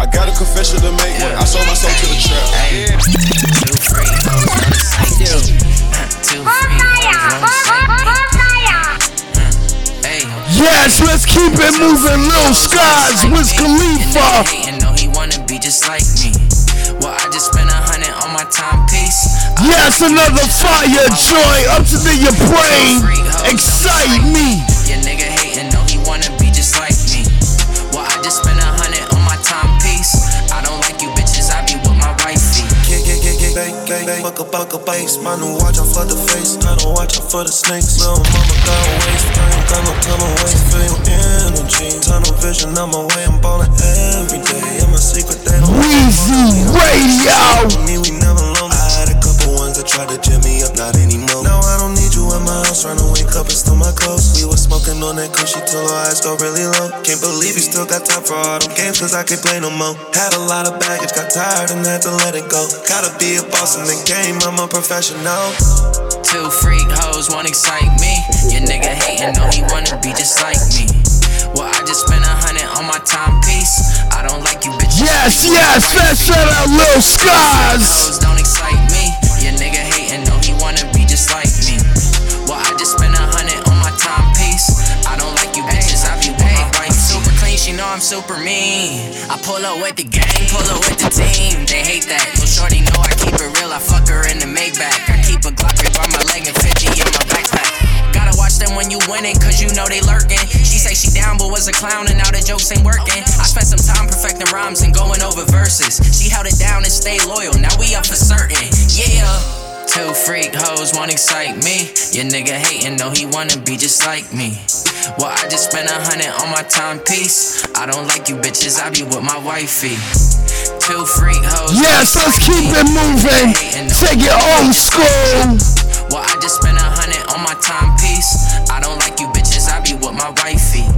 I got a confession to make I sold my soul to the trap. Hey. Yes, let's keep it moving. Lil Skies, Wiz Khalifa just like me. Well, I just spent a hundred on my timepiece. Yes, another fire joint up to the your brain. Excite me. Your nigga Fuck a buck a base. My new watch, I flood the face. I don't watch out for the snakes. Little mama got a waste. I ain't got no time to waste. Feel your energy. Tunnel vision, I'm away. I'm ballin' every day. And my secret, they don't Weezy Radio. Me, we never alone. I had a couple ones that tried to jam me up, not anymore. Now I don't need you at my house. Trying to wake up and steal my clothes. We was smoking on that cushy till our eyes go really low. Can't believe you still got time for all them games, cause I can't play no more. Had a lot of baggage, got tired and had to let it go. Gotta be a boss in the game, I'm a professional. Two freak hoes won't excite me. Your nigga hating, know he wanna be just like me. Well, I just spent a hundred on my timepiece. I don't like you bitches. Yes, yes, let's shout out Lil Skies. Hoes don't excite me. Your nigga hating, know he wanna be just like timepiece. I don't like you bitches, I be with my. Super clean, she know I'm super mean. I pull up with the gang, pull up with the team. They hate that. Little shorty know I keep it real. I fuck her in the Maybach. I keep a Glock grip on my leg and 50 in my backpack. Gotta watch them when you winning, cause you know they lurking. She say she down, but was a clown, and now the jokes ain't working. I spent some time perfecting rhymes and going over verses. She held it down and stayed loyal, now we up for certain. Yeah. Two freak hoes won't excite me. Your nigga hating, know he wanna be just like me. Well, I just spent a hundred on my timepiece. I don't like you bitches, I be with my wifey. Two freak hoes. Yes, let's keep it moving. Take it old school. Well, I just spent a hundred on my timepiece. I don't like you bitches, I be with my wifey.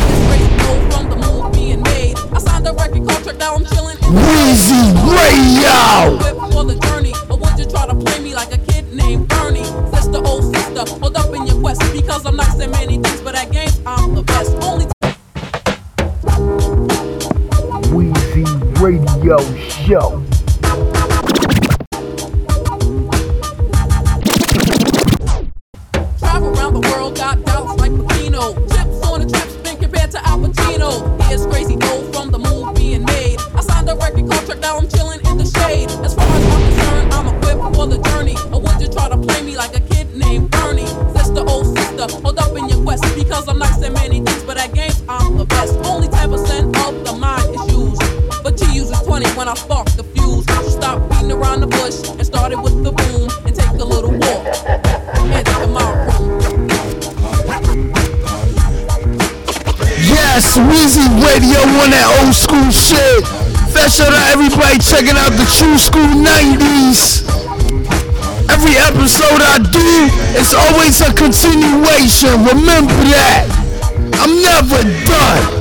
a record I'm chilling. Weezy Radio. For the journey, or would you try to play me like a kid named Bernie? Sister, oh sister, hold up in your quest because I'm nice in many things, but at games I'm the best. Only Weezy Radio Show. Travel around the world, got doubts like Pacino. Chips on a trip, spin compared to Al Pacino. It's crazy, go from the made. I signed a record contract, now I'm chilling in the shade. As far as I'm concerned, I'm equipped for the journey. Or would you try to play me like a kid named Bernie? Sister, oh sister, hold up in your quest because I'm nice in many things, but at games I'm the best. Only 10% of the mind is used, but G uses 20 when I spark the fuse. So stop beating around the bush and started with the boom and take a little walk. Enter my room. Yes, Weezy Radio on that old school shit. Shout out everybody checking out the true school 90s. Every episode I do, it's always a continuation. Remember that. I'm never done.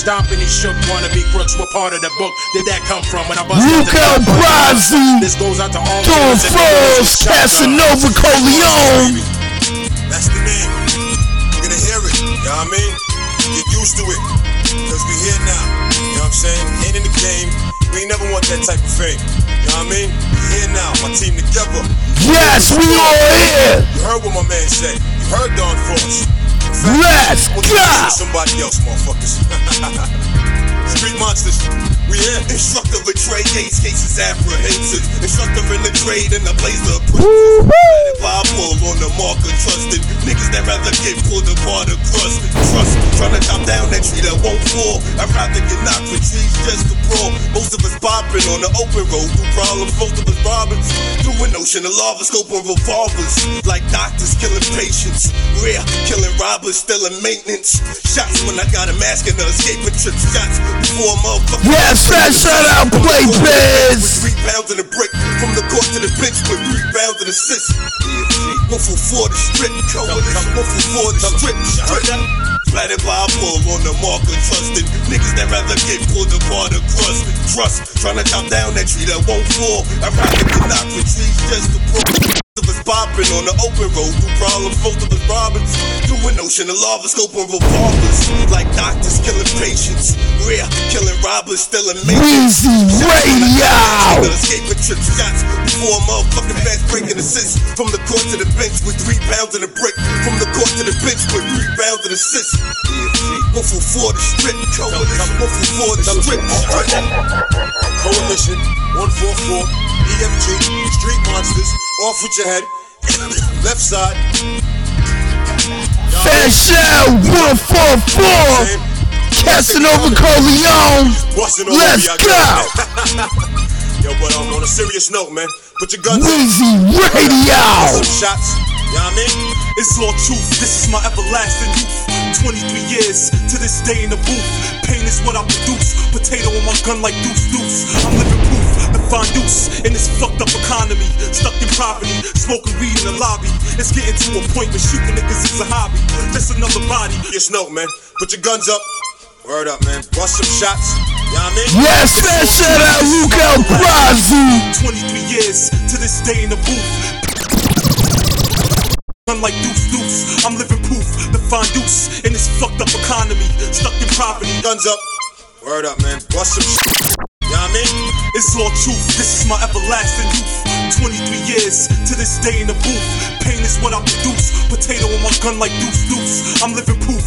Stomping these shook wannabe crooks. What part of the book did that come from? When I bust Luca Brasi, This goes out to all Frost. Casanova Corleone. That's the name. You're gonna hear it. You know what I mean? Get used to it. Cause we here now. You know what I'm saying? Ain't in the game. We never want that type of fame. You know what I mean? We here now. My team together. Yes, we all here. You heard what my man said. You heard Don Frost. Let's go. Somebody else. [laughs] Street monsters. We here. Instructor betray Gates, cases apprehensive. Instructor in the trade and the blazer apprentice. Bible on the marker trusted. Niggas that rather get pulled apart or crusted. Trust trying to chop down that tree that won't fall. I'd rather get knocked with trees just to brawl. Most of us bopping on the open road through problems. Most of us robbing through an ocean of lava scope and revolvers. Like doctors killing patients. Rare killing robbers, still in maintenance. Shots when I got a mask and the escaping trip. Shots before a motherfucker. Yes, that shout out Play With Biz. three pounds in a brick from the court to the bench with three pounds in assist. One for four the strip, coalition. One for the strip. Splattered by a bull on the marker, trusted niggas that rather get pulled apart crusted. Trust, trying to chop down that tree that won't fall. I'd rather get knocked with trees just to pro. Most bopping on the open road through problems. Most of us robbing through an ocean of lava scope and revolvers. Like doctors killing patients. Rare killing robbers, still in Weezy Radio. Escaping trip shots before a motherfucking fast breaking assist. From the court to the bench with three pounds in a brick. From the court to the bench with three pounds in assist. One for four the strip. Coalition. One for four the strip. Coalition. One four four. EFG. Street monsters. Off with your head. Left side. Fat Shell 144. Casanova Corleone. Let's over go. [laughs] Yo, but um, on a serious note, man, put your guns Weezy. Radio. Some shots. You know what I mean? It's all truth, this is my everlasting youth. 23 years to this day in the booth. Pain is what I produce. Potato on my gun like deuce deuce. I'm living proof. The fine deuce in this fucked up economy. Stuck in poverty, smoking weed in the lobby. It's getting to a point where shooting niggas is a hobby. Just another body. Serious note, man. Put your guns up. Word up, man. Bust some shots. You know what I mean? Yes, that shout out Luca Brasi. 23 years to this day in the booth. Unlike deuce deuce, I'm living proof. The fine deuce in this fucked up economy. Stuck in poverty. Guns up. Word up, man. Bust some shit. I mean? It's all truth, this is my everlasting youth. 23 years to this day in the booth. Pain is what I produce. Potato on my gun like deuce deuce. I'm living proof.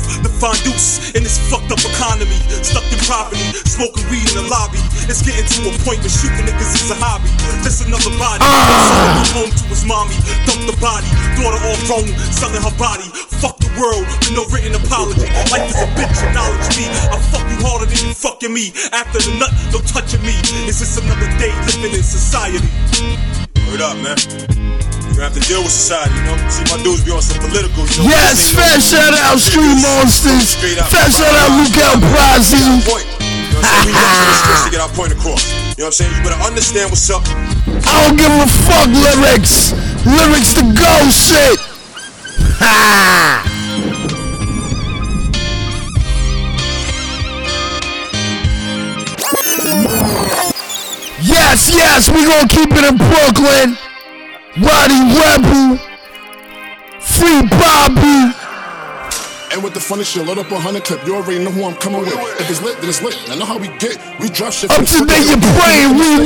The deuce in this fucked up economy. Stuck in poverty, smoking weed in the lobby. It's getting to a point where shooting niggas is a hobby. Just another body. Ah! Son went home to his mommy. Dumped the body. Daughter all grown, selling her body. Fuck the world with no written apology. Life is a bitch, acknowledge me. I fuck you harder than you fucking me. After the nut, no touching me. It's just another day living in society. Word up, man. Gonna have to deal with society, you know? See, my dudes be on some political, you? Yes, fat shout out Street Monsters. Fat shout out Luca Brasi. You know what I'm saying? We up to the streets to get our point across. You know what I'm saying? You better understand what's up. I don't give a fuck lyrics. Lyrics to go shit. Ha! Yes, yes, we gonna keep it in Brooklyn. Rowdy Rebel. Free Bobby. And with the funny shit, load up a hundred clip. You already know who I'm coming with. If it's lit, then it's lit. I know how we get. We drop shit. Up to date, your brain, we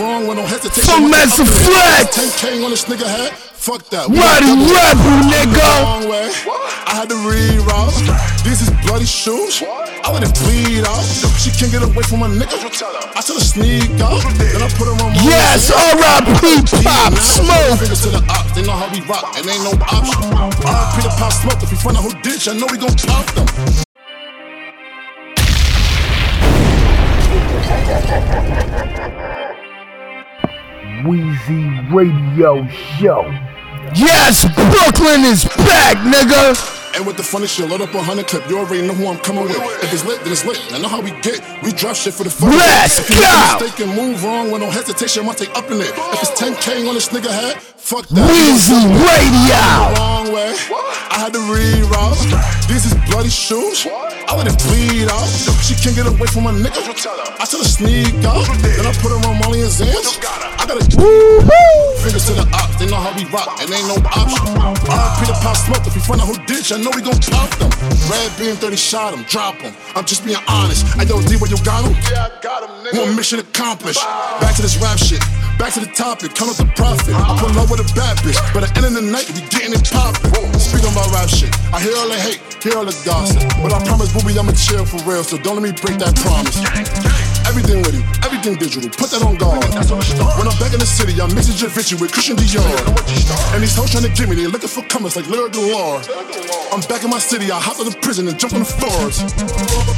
wrong with no hesitation. From Like Master up to the- Flex. 10K on this nigga hat. Fuck that. Rowdy Rebel, nigga. I had to reroute. These is bloody shoes. I let it bleed out. She can't get away from a nigga. I tell her sneak out. Then I put her on my Yes, R.I.P. Pop Smoke. Fingers to the ops, they know how we rock, and ain't no option. R.I.P. to Pop Smoke. If we find out who did, I know we gon' pop them. Wheezy Radio Show. Yes, Brooklyn is back, nigga. And with the funny shit, load up a hundred clip. You already know who I'm coming with. If it's lit, then it's lit. I know how we get. We drop shit for the fun. Let's if you make go. a mistake and move wrong with no hesitation, I might take up in it. If it's 10K on this nigga head, fuck that. Weezy Radio. Wrong way. I had to reroute. These is bloody shoes. I let it bleed out. She can't get away from a nigga. I tell her sneak out. Then I put her on Molly and Zans. I gotta fingers to the ops. They know how we rock, and ain't no option. R.I.P. to Pop Smoke. If we find out who did, I know we gon' pop them. Red beam 30 shot him, drop him. I'm just being honest. I know D where you got him. Yeah, I got him, nigga. One mission accomplished. Back to this rap shit. Back to the topic, count up the profit. I put love with a bad bitch, but at the end of the night, we getting it poppin'. Speaking about rap shit, I hear all the hate, hear all the gossip. But I promise, booby, I'ma chill for real, so don't let me break that promise. Everything with you, everything digital, put that on guard. When I'm back in the city, I'm mixing Givenchy with Christian Dior. And these hoes trying to get me, they looking for comers like Lyric Galore. I'm back in my city, I hop out of prison and jump on the floors.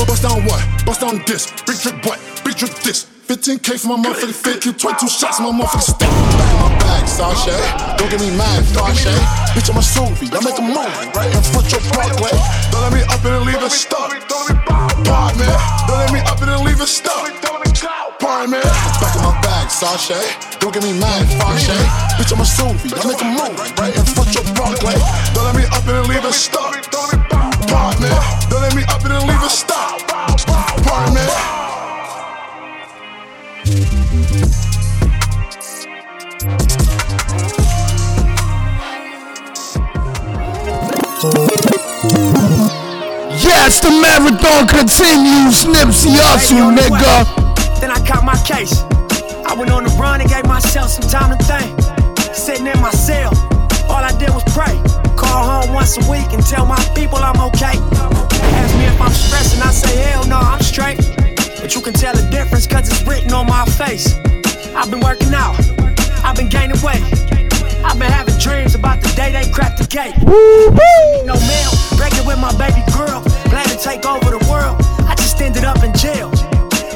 Bust down what? Bust down this. Big drip what? Big drip this. 15k for my motherfucking fit, kill 22 shots my motherfucking stick. Back in my bag, Sasha. Don't get me mad, Sasha. Bitch, I'm a Suvi, I make a movie right in front your Broadway. Don't let me up and leave it stuck. Me. Don't let me up and leave it stuck. Pardon me. Back in my bag, Sasha. Don't get me mad, Sasha. Bitch, I'm a Suvi, I make a movie right in front your Broadway. Don't let me up and leave it stuck. Me. Don't let me up and leave it stuck. Yes, the marathon continues. Nipsey Hussle, nigga. Then I caught my case. I went on the run and gave myself some time to think. Sitting in my cell, all I did was pray. Call home once a week and tell my people I'm okay. Ask me if I'm stressing, I say hell no, I'm straight. But you can tell the difference cause it's written on my face. I've been working out, I've been gaining weight. I've been having dreams about the day they crack the gate. No mail, breaking with my baby girl. Plan to take over the world. I just ended up in jail.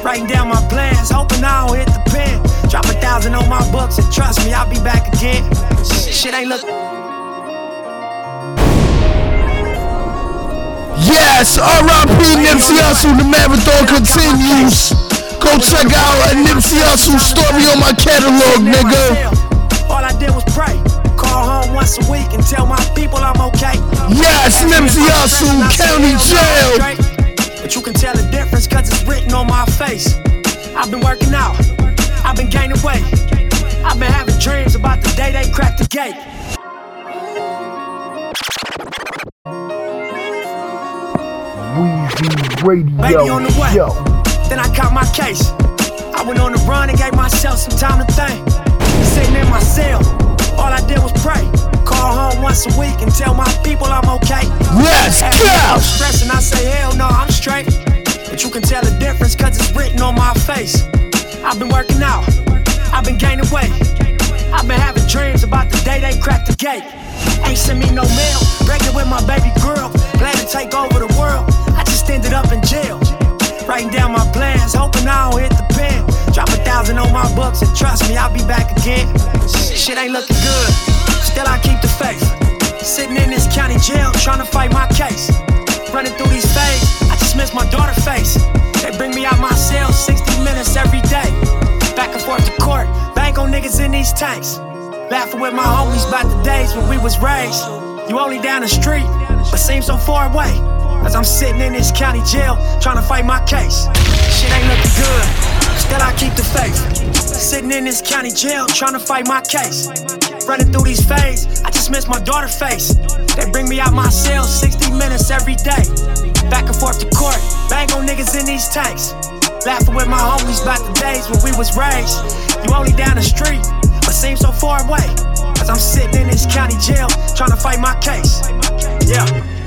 Writing down my plans, hoping I don't hit the pen. Drop a thousand on my books and trust me, I'll be back again. Shit ain't look. Yes, R.I.P. Nipsey Hussle. The marathon continues. Go check out a Nipsey Hussle story on my catalog, nigga. All I did was pray. Call home once a week and tell my people I'm okay. Yes, Hussle, county jail. But you can tell the difference cause it's written on my face. I've been working out, I've been gaining weight. I've been having dreams about the day they crack the gate. Weezy Radio Baby on the way. Show. Then I caught my case. I went on the run and gave myself some time to think. In my cell, all I did was pray. Call home once a week and tell my people I'm okay. Me if go. I'm stressing, I say hell no, I'm straight. But you can tell the difference cause it's written on my face. I've been working out, I've been gaining weight. I've been having dreams about the day they crack the gate. Ain't send me no mail, breaking with my baby girl. Plan to take over the world. I just ended up in jail. Writing down my plans, hoping I don't hit the pen. Drop a thousand on my books and trust me, I'll be back again. Shit ain't looking good, still I keep the faith. Sitting in this county jail, trying to fight my case. Running through these phases, I just miss my daughter face. They bring me out my cell 60 minutes every day. Back and forth to court, bang on niggas in these tanks. Laughing with my homies about the days when we was raised. You only down the street, but seem so far away. As I'm sitting in this county jail, trying to fight my case. Shit ain't looking good, still I keep the faith. Sitting in this county jail, trying to fight my case. Running through these phases, I just miss my daughter face. They bring me out my cell 60 minutes every day. Back and forth to court, bang on niggas in these tanks. Laughing with my homies about the days when we was raised. You only down the street, but seem so far away. As I'm sitting in this county jail, trying to fight my case. Yeah.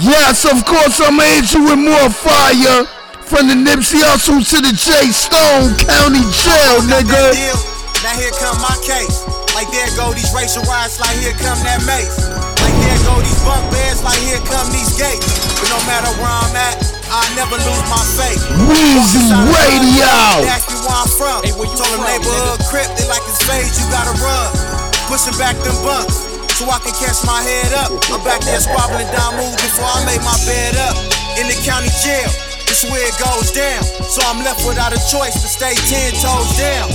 Yes, of course, I'm going hit you with more fire. From the Nipsey Hussle to the J Stone County Jail, nigga. Now here come my case. Like there go these racial riots, like here come that mace. Like there go these bunk beds, like here come these gates. But no matter where I'm at, I never lose my faith. Weezy Radio. Ask me where I'm from. Told them neighborhood crip, they like his face, you gotta run. Pushing back them bunks. So I can catch my head up. I'm back there squabbling down moves before I made my bed up. In the county jail, this where it goes down. So I'm left without a choice to stay ten toes down.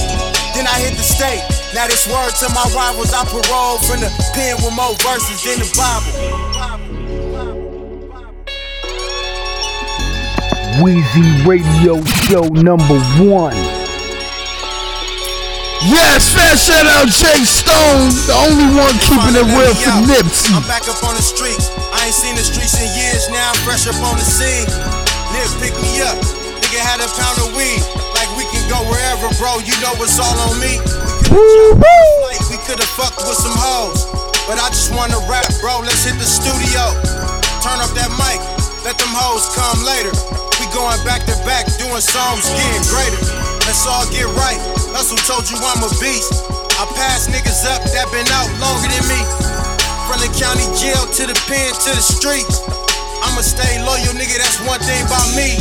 Then I hit the state. Now this word to my rivals, I parole from the pen with more verses than the Bible. Weezy Radio Show number one. Yes, fast shout out J Stone, the only one keeping it real for Nipsey. I'm back up on the streets. I ain't seen the streets in years now. I'm fresh up on the scene. Nip pick me up. Nigga had a pound of weed. Like we can go wherever, bro. You know it's all on me. Like we could've fucked with some hoes. But I just wanna rap, bro. Let's hit the studio. Turn up that mic. Let them hoes come later. We going back to back, doing songs, getting greater. Let's all get right. Hussle told you I'm a beast. I pass niggas up that been out longer than me. From the county jail to the pen to the streets. I'ma stay loyal, nigga, that's one thing about me.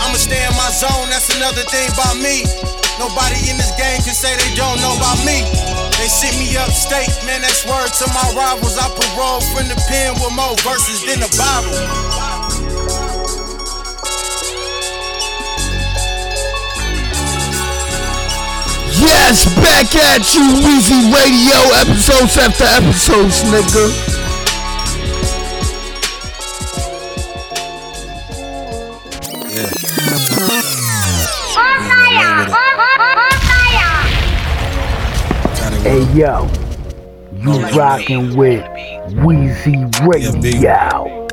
I'ma stay in my zone, that's another thing about me. Nobody in this game can say they don't know about me. They sent me upstate, man, that's word to my rivals. I parole from the pen with more verses than the Bible. Yes, back at you, Weezy Radio, episodes after episodes, nigga. Hey yo, you rockin' with Weezy Radio.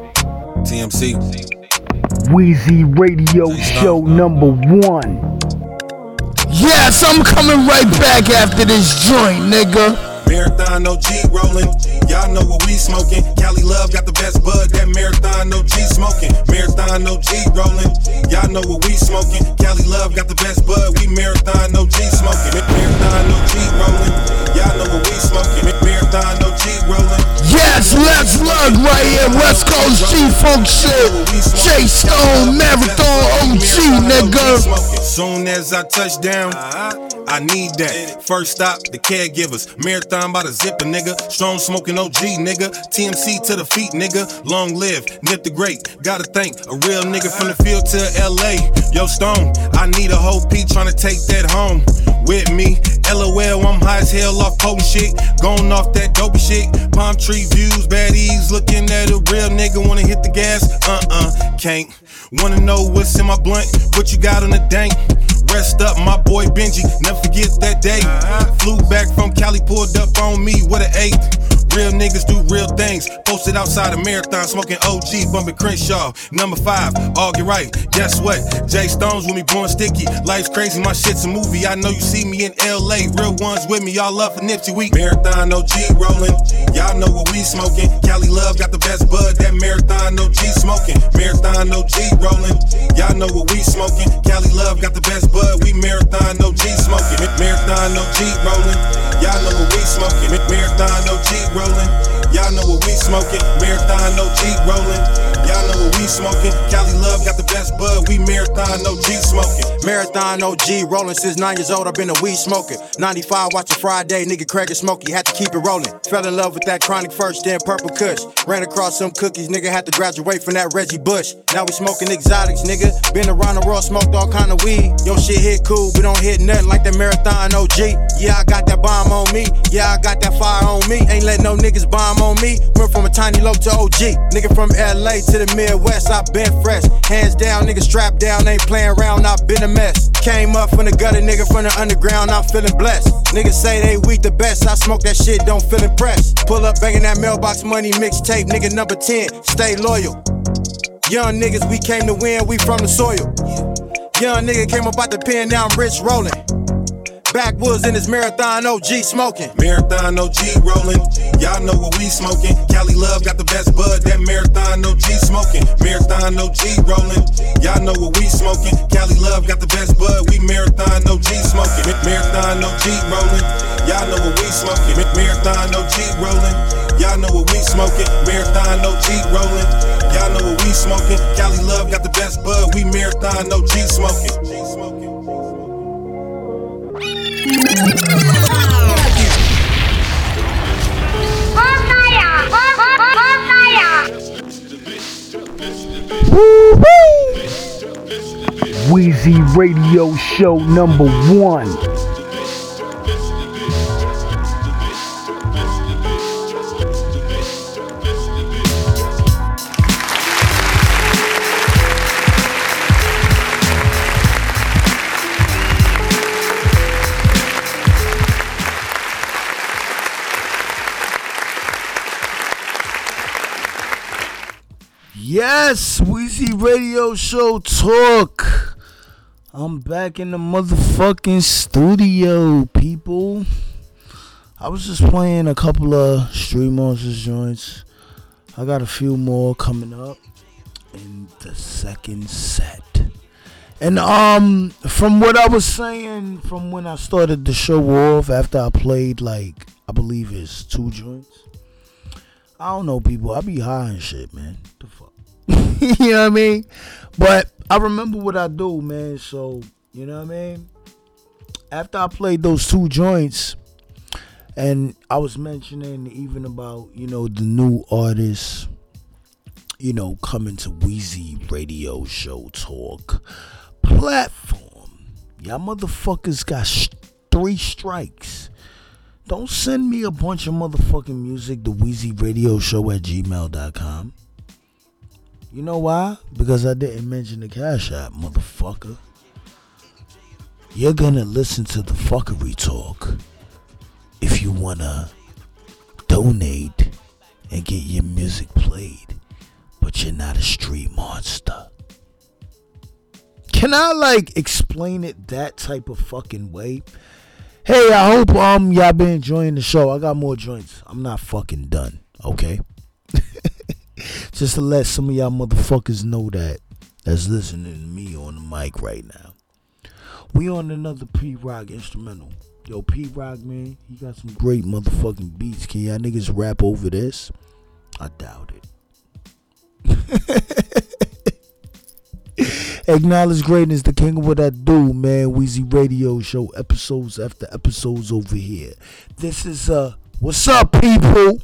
TMC. Weezy Radio Show number one. Yes, I'm coming right back after this joint, nigga. Marathon OG rolling. Y'all know what we smoking. Cali Love got the best bud. That Marathon OG smoking. Marathon OG rolling. Y'all know what we smoking. Cali Love got the best bud. We Marathon OG smoking. Marathon OG rolling. Y'all know what we smoking. Marathon OG rolling. Yes, let's look right here. West Coast G Funk shit. J Stone Marathon OG, nigga. Soon as I touch down, I need that. First stop, the caregivers. Marathon by the zipper, nigga. Strong smoking OG, nigga. TMC to the feet, nigga. Long live, Nip the Great. Gotta thank a real nigga from the field to LA. Yo, Stone, I need a whole P tryna take that home with me. LOL, I'm high as hell off potent shit. Going off that dope shit. Palm tree views, baddies. Looking at a real nigga, wanna hit the gas? Uh uh, can't. Wanna know what's in my blunt? What you got on the dank? Rest up, my boy Benji. Never forget that day. Flew back from Cali, pulled up on me. with an eight. Real niggas do real things. Posted outside a marathon, smoking OG, bumping Crenshaw. Number five, all get right. Guess what? J Stones with me, born sticky. Life's crazy, my shit's a movie. I know you see me in LA. Real ones with me, y'all love for Nipsey Week. Marathon OG rolling. Y'all know what we smoking. Cali Love got the best bud. That Marathon OG smoking. Marathon OG rolling. Y'all know what we smoking. Cali Love got the best bud. We Marathon OG smoking. Marathon OG rolling. Y'all know what we smoking. Marathon OG rolling. Y'all know what we smoking. Marathon no cheat rolling. Y'all know what we smoking. Cali Love got the best bud. We Marathon no G smoking. Marathon OG rolling since nine years old. I've been a weed smoker. 95 watching Friday, nigga Craig and Smokey had to keep it rolling. Fell in love with that chronic first, then purple kush. Ran across some cookies, nigga had to graduate from that Reggie Bush. Now we smoking exotics, nigga. Been around the world, smoked all kind of weed. Yo, shit hit cool, but don't hit nothing like that Marathon OG. Yeah, I got that bomb on me. Yeah, I got that fire on me. Ain't let no niggas bomb on me. Went from a tiny low to OG. Nigga from LA to the Midwest, I been fresh. Hands down, nigga strapped down, ain't playing around, I been a mess. Came up from the gutter, nigga from the underground, I'm feeling blessed. Niggas say they weak the best, I smoke that shit, don't feel impressed. Pull up banging that mailbox money mixtape, nigga number 10, stay loyal. Young niggas, we came to win, we from the soil. Young nigga came up out the pen, now I'm rich rolling. Backwoods in his marathon OG smoking. Marathon OG rolling. Y'all know what we smoking. Cali Love got the best bud. That Marathon OG smoking. Marathon OG rolling. Y'all know what we smoking. Cali Love got the best bud. We Marathon OG smoking. Marathon OG rolling. Y'all know what we smoking. Marathon OG rolling. Y'all know what we smoking. Marathon OG rolling. Y'all know what we smoking. Cali Love got the best bud. We Marathon OG smoking. Wheezy Radio Show number one. Radio Show Talk. I'm back in the motherfucking studio, people. I was just playing a couple of Street Monsters joints. I got a few more coming up in the second set. And um from what I was saying from when I started the show off after I played like I believe it's two joints. I don't know people, I be high and shit, man. The fuck. [laughs] you know what I mean? But I remember what I do, man. So, you know what I mean? After I played those two joints, and I was mentioning even about, you know, the new artists, you know, coming to Wheezy Radio Show Talk platform. Y'all motherfuckers got sh- three strikes. Don't send me a bunch of motherfucking music to Wheezy Radio Show at gmail.com. You know why? Because I didn't mention the Cash App, motherfucker. You're gonna listen to the fuckery talk if you wanna donate and get your music played, but you're not a street monster. Can I like explain it that type of fucking way? Hey, I hope um y'all been enjoying the show. I got more joints. I'm not fucking done, okay? [laughs] Just to let some of y'all motherfuckers know that that's listening to me on the mic right now. We on another P Rock instrumental. Yo, P Rock man, he got some great motherfucking beats. Can y'all niggas rap over this? I doubt it. [laughs] Acknowledge greatness, the king of what I do, man. Wheezy Radio Show, episodes after episodes over here. This is uh, what's up, people?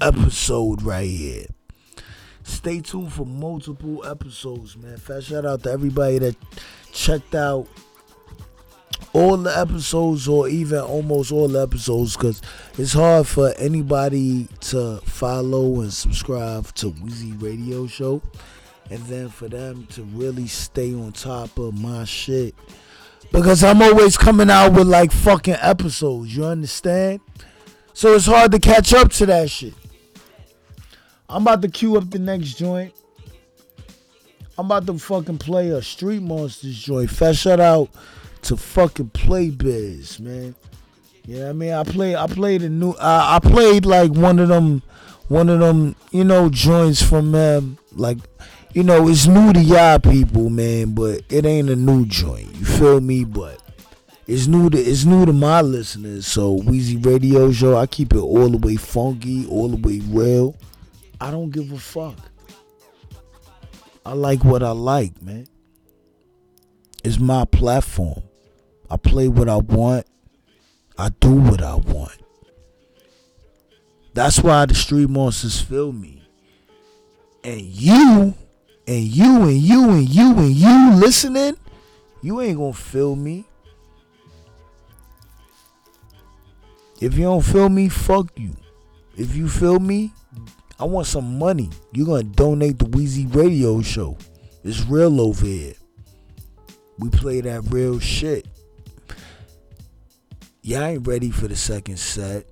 Episode right here. Stay tuned for multiple episodes, man. Fast shout out to everybody that checked out all the episodes or even almost all the episodes because it's hard for anybody to follow and subscribe to Wheezy Radio Show and then for them to really stay on top of my shit because I'm always coming out with like fucking episodes, you understand? So it's hard to catch up to that shit. I'm about to queue up the next joint. I'm about to fucking play a Street Monsters joint. Fast shout out to fucking Play Biz, man. You know what I mean? I play I played a new uh, I played like one of them one of them, you know, joints from um like you know, it's new to y'all people, man, but it ain't a new joint. You feel me? But it's new to it's new to my listeners. So Wheezy Radio Show, I keep it all the way funky, all the way real. I don't give a fuck. I like what I like, man. It's my platform. I play what I want. I do what I want. That's why the street monsters feel me. And you, and you, and you, and you, and you listening, you ain't gonna feel me. If you don't feel me, fuck you. If you feel me, I want some money. You're gonna donate the Wheezy Radio Show. It's real over here. We play that real shit. Y'all ain't ready for the second set.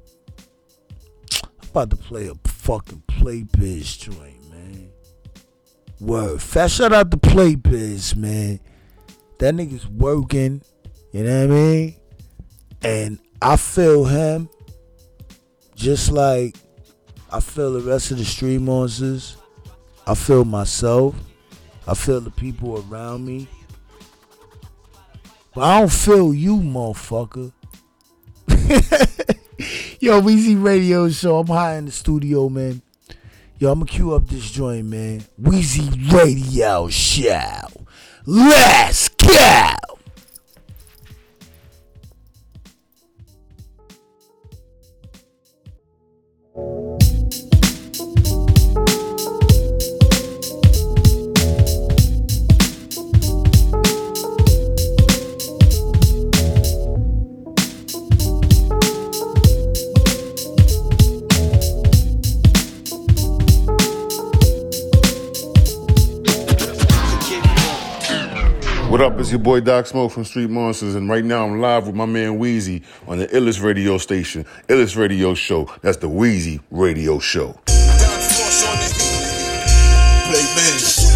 I'm about to play a fucking play biz joint, man. Word. Fast shout out to play biz, man. That nigga's working. You know what I mean? And I feel him just like I feel the rest of the street monsters. I feel myself. I feel the people around me. But I don't feel you, motherfucker. [laughs] Yo, Weezy Radio Show. I'm high in the studio, man. Yo, I'm gonna cue up this joint, man. Weezy Radio Show. Let's go! What up? It's your boy Doc Smoke from Street Monsters, and right now I'm live with my man Wheezy on the Illest Radio Station, Illest Radio Show. That's the Wheezy Radio Show. Play bass.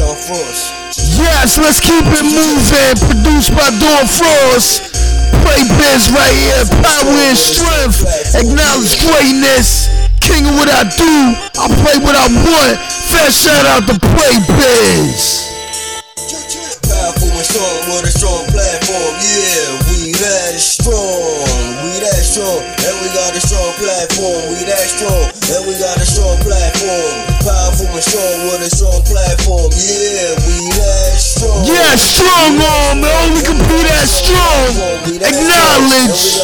Don Frost. Yes, let's keep it moving. Produced by Dawn Frost. Play biz right here. Power and strength. Acknowledge greatness. King of what I do. I play what I want. Fair shout out to Play Biz. Powerful and strong with a strong platform. Yeah, we that strong. We that strong. And we got a strong platform. We that strong. And we got a strong platform. Powerful and strong with a strong platform. Yeah, we that strong. Yeah, strong arm, man. Only can be that strong. Acknowledge.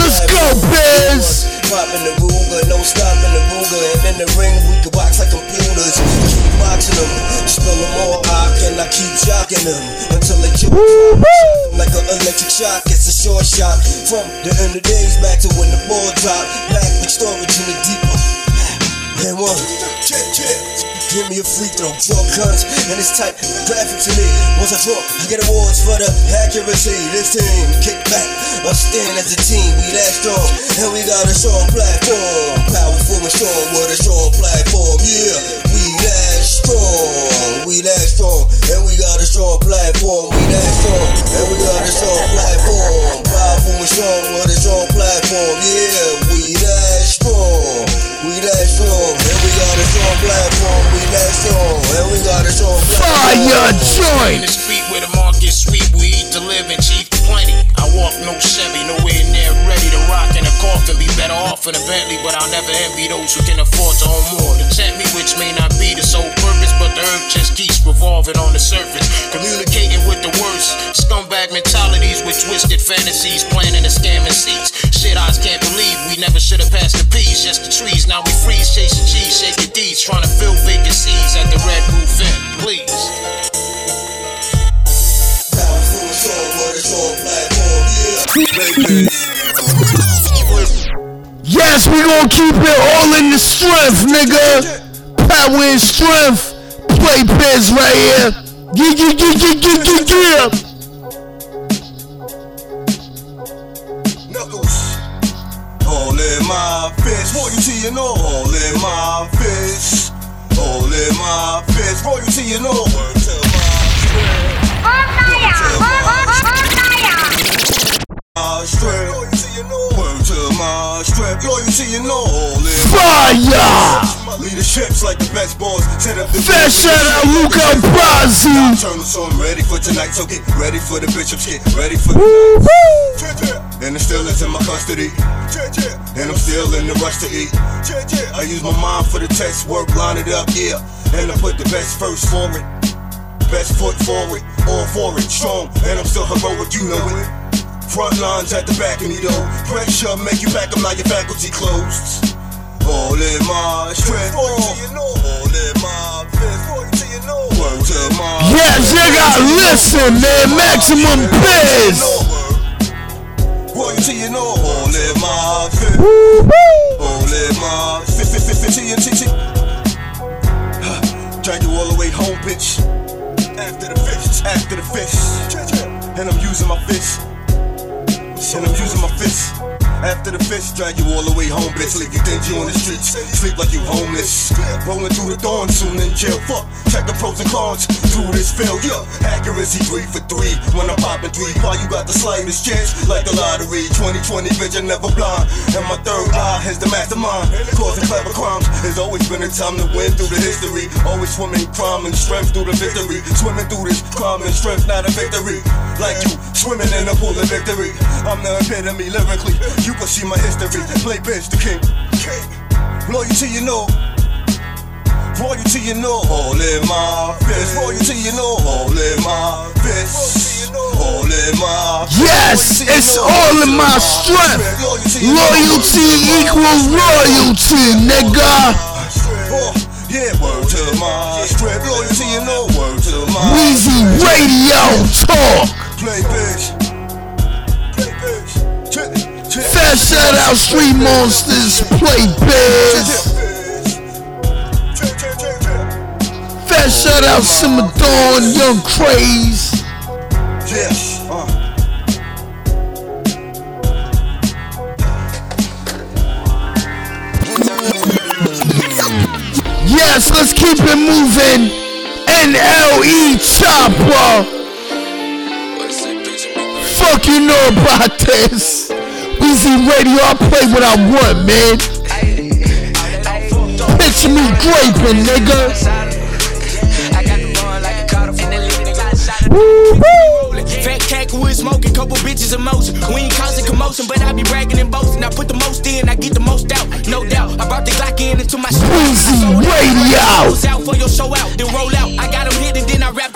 Let's go, Biz. Popping the Ruger, no stopping the Ruger. And in the ring, we can box like computers. Keep boxing them, spill them all out, and I keep shocking them until they kill like an electric shock. It's a short shot from the end of days back to when the ball dropped. Back with storage in the deeper. And one, check, check. Give me a free throw, draw guns, and it's tight graphic to me. Once I draw, I get awards for the accuracy. This team, kick back, I stand as a team. We that strong, and we got a strong platform. Powerful and strong with a strong platform. Yeah, we that strong, we that strong, and we got a strong platform. We that strong, and we got a strong platform. Powerful and strong and we got a strong platform. In the street where the market sweet, we eat to live and cheap plenty. I walk no Chevy, nowhere near ready to rock in a coffin. Be better off in a Bentley, but I'll never envy those who can afford to own more. To tempt me, which may not be the sole purpose, earth just keeps revolving on the surface. Communicating with the worst scumbag mentalities with twisted fantasies, planning and scamming seats. Shit, I can't believe we never should have passed the peas, just the trees. Now we freeze, chasing G's, shaking D's, trying to fill vacancies at the Red Roof Inn. Please. Yes, we gonna keep it all in the strength, nigga. Power and strength. Play biz right here. Yeah, yeah, yeah, yeah, yeah, yeah, yeah. All in my fist, royalty and all. All in my fist, all in my fist, royalty and all. Word to my strength, word to my strength, loyalty and all. In Fire! My leadership's like the best boss. Set up the shout out Luca Brasi. Turn the song ready for tonight, so get ready for the bishops, get ready for the. And the still is in my custody. And I'm still in the rush to eat. I use my mind for the test work, line it up, yeah. And I put the best first for it. Best foot forward, all for it, strong. And I'm still heroic, you know it. Front lines at the back of me though. Pressure make you back up now your faculty closed. All in my strength, all in my fist, word to my Yes, you got listen, man. Maximum biz. Royalty and all, all in my fist, all in my fist, fist, fist, fist, TNT. Drag you all the way home, bitch. After the fish, after the fish. And I'm using my fist. And I'm using my fist. After the fish, drag you all the way home, bitch. Leave you dingy on the streets. Sleep like you homeless. Rolling through the dawn, soon in jail. Fuck, check the pros and cons. Through this yeah. Accuracy three for three. When I'm popping three, why you got the slightest chance? Like the lottery. 2020 vision never blind. And my third eye is the mastermind. Causing clever crimes. There's always been a time to win through the history. Always swimming crime and strength through the victory. Swimming through this crime and strength, not a victory. Like you, swimming in a pool of victory. I'm the epitome lyrically. You can see my history. Play bitch, the king. Loyalty, you know. Royalty, you know. All in my fist. Royalty, you know. All in my fist. All in my Yes, it's all in my strength. Loyalty equals royalty, nigga. Oh, yeah, word to my strip. Loyalty, you know. Word to my Weezy Radio Talk. Play bitch. Fair shout out Street Monsters, play biz. Fair shout out Simmer Dawn, Young Craze. Yes. Yes, let's keep it moving. NLE Choppa. Fuck you know about this. Weezy Radio, I play what I want, man. Picture me graping, nigga. Fat cat with smoking, couple bitches in motion. We ain't causing commotion, but I be bragging and boasting. I put the most in, I get the most out, no doubt. I brought the Glock in into my Weezy Radio. Out for your show out, then roll out. I got him hit and then I rapped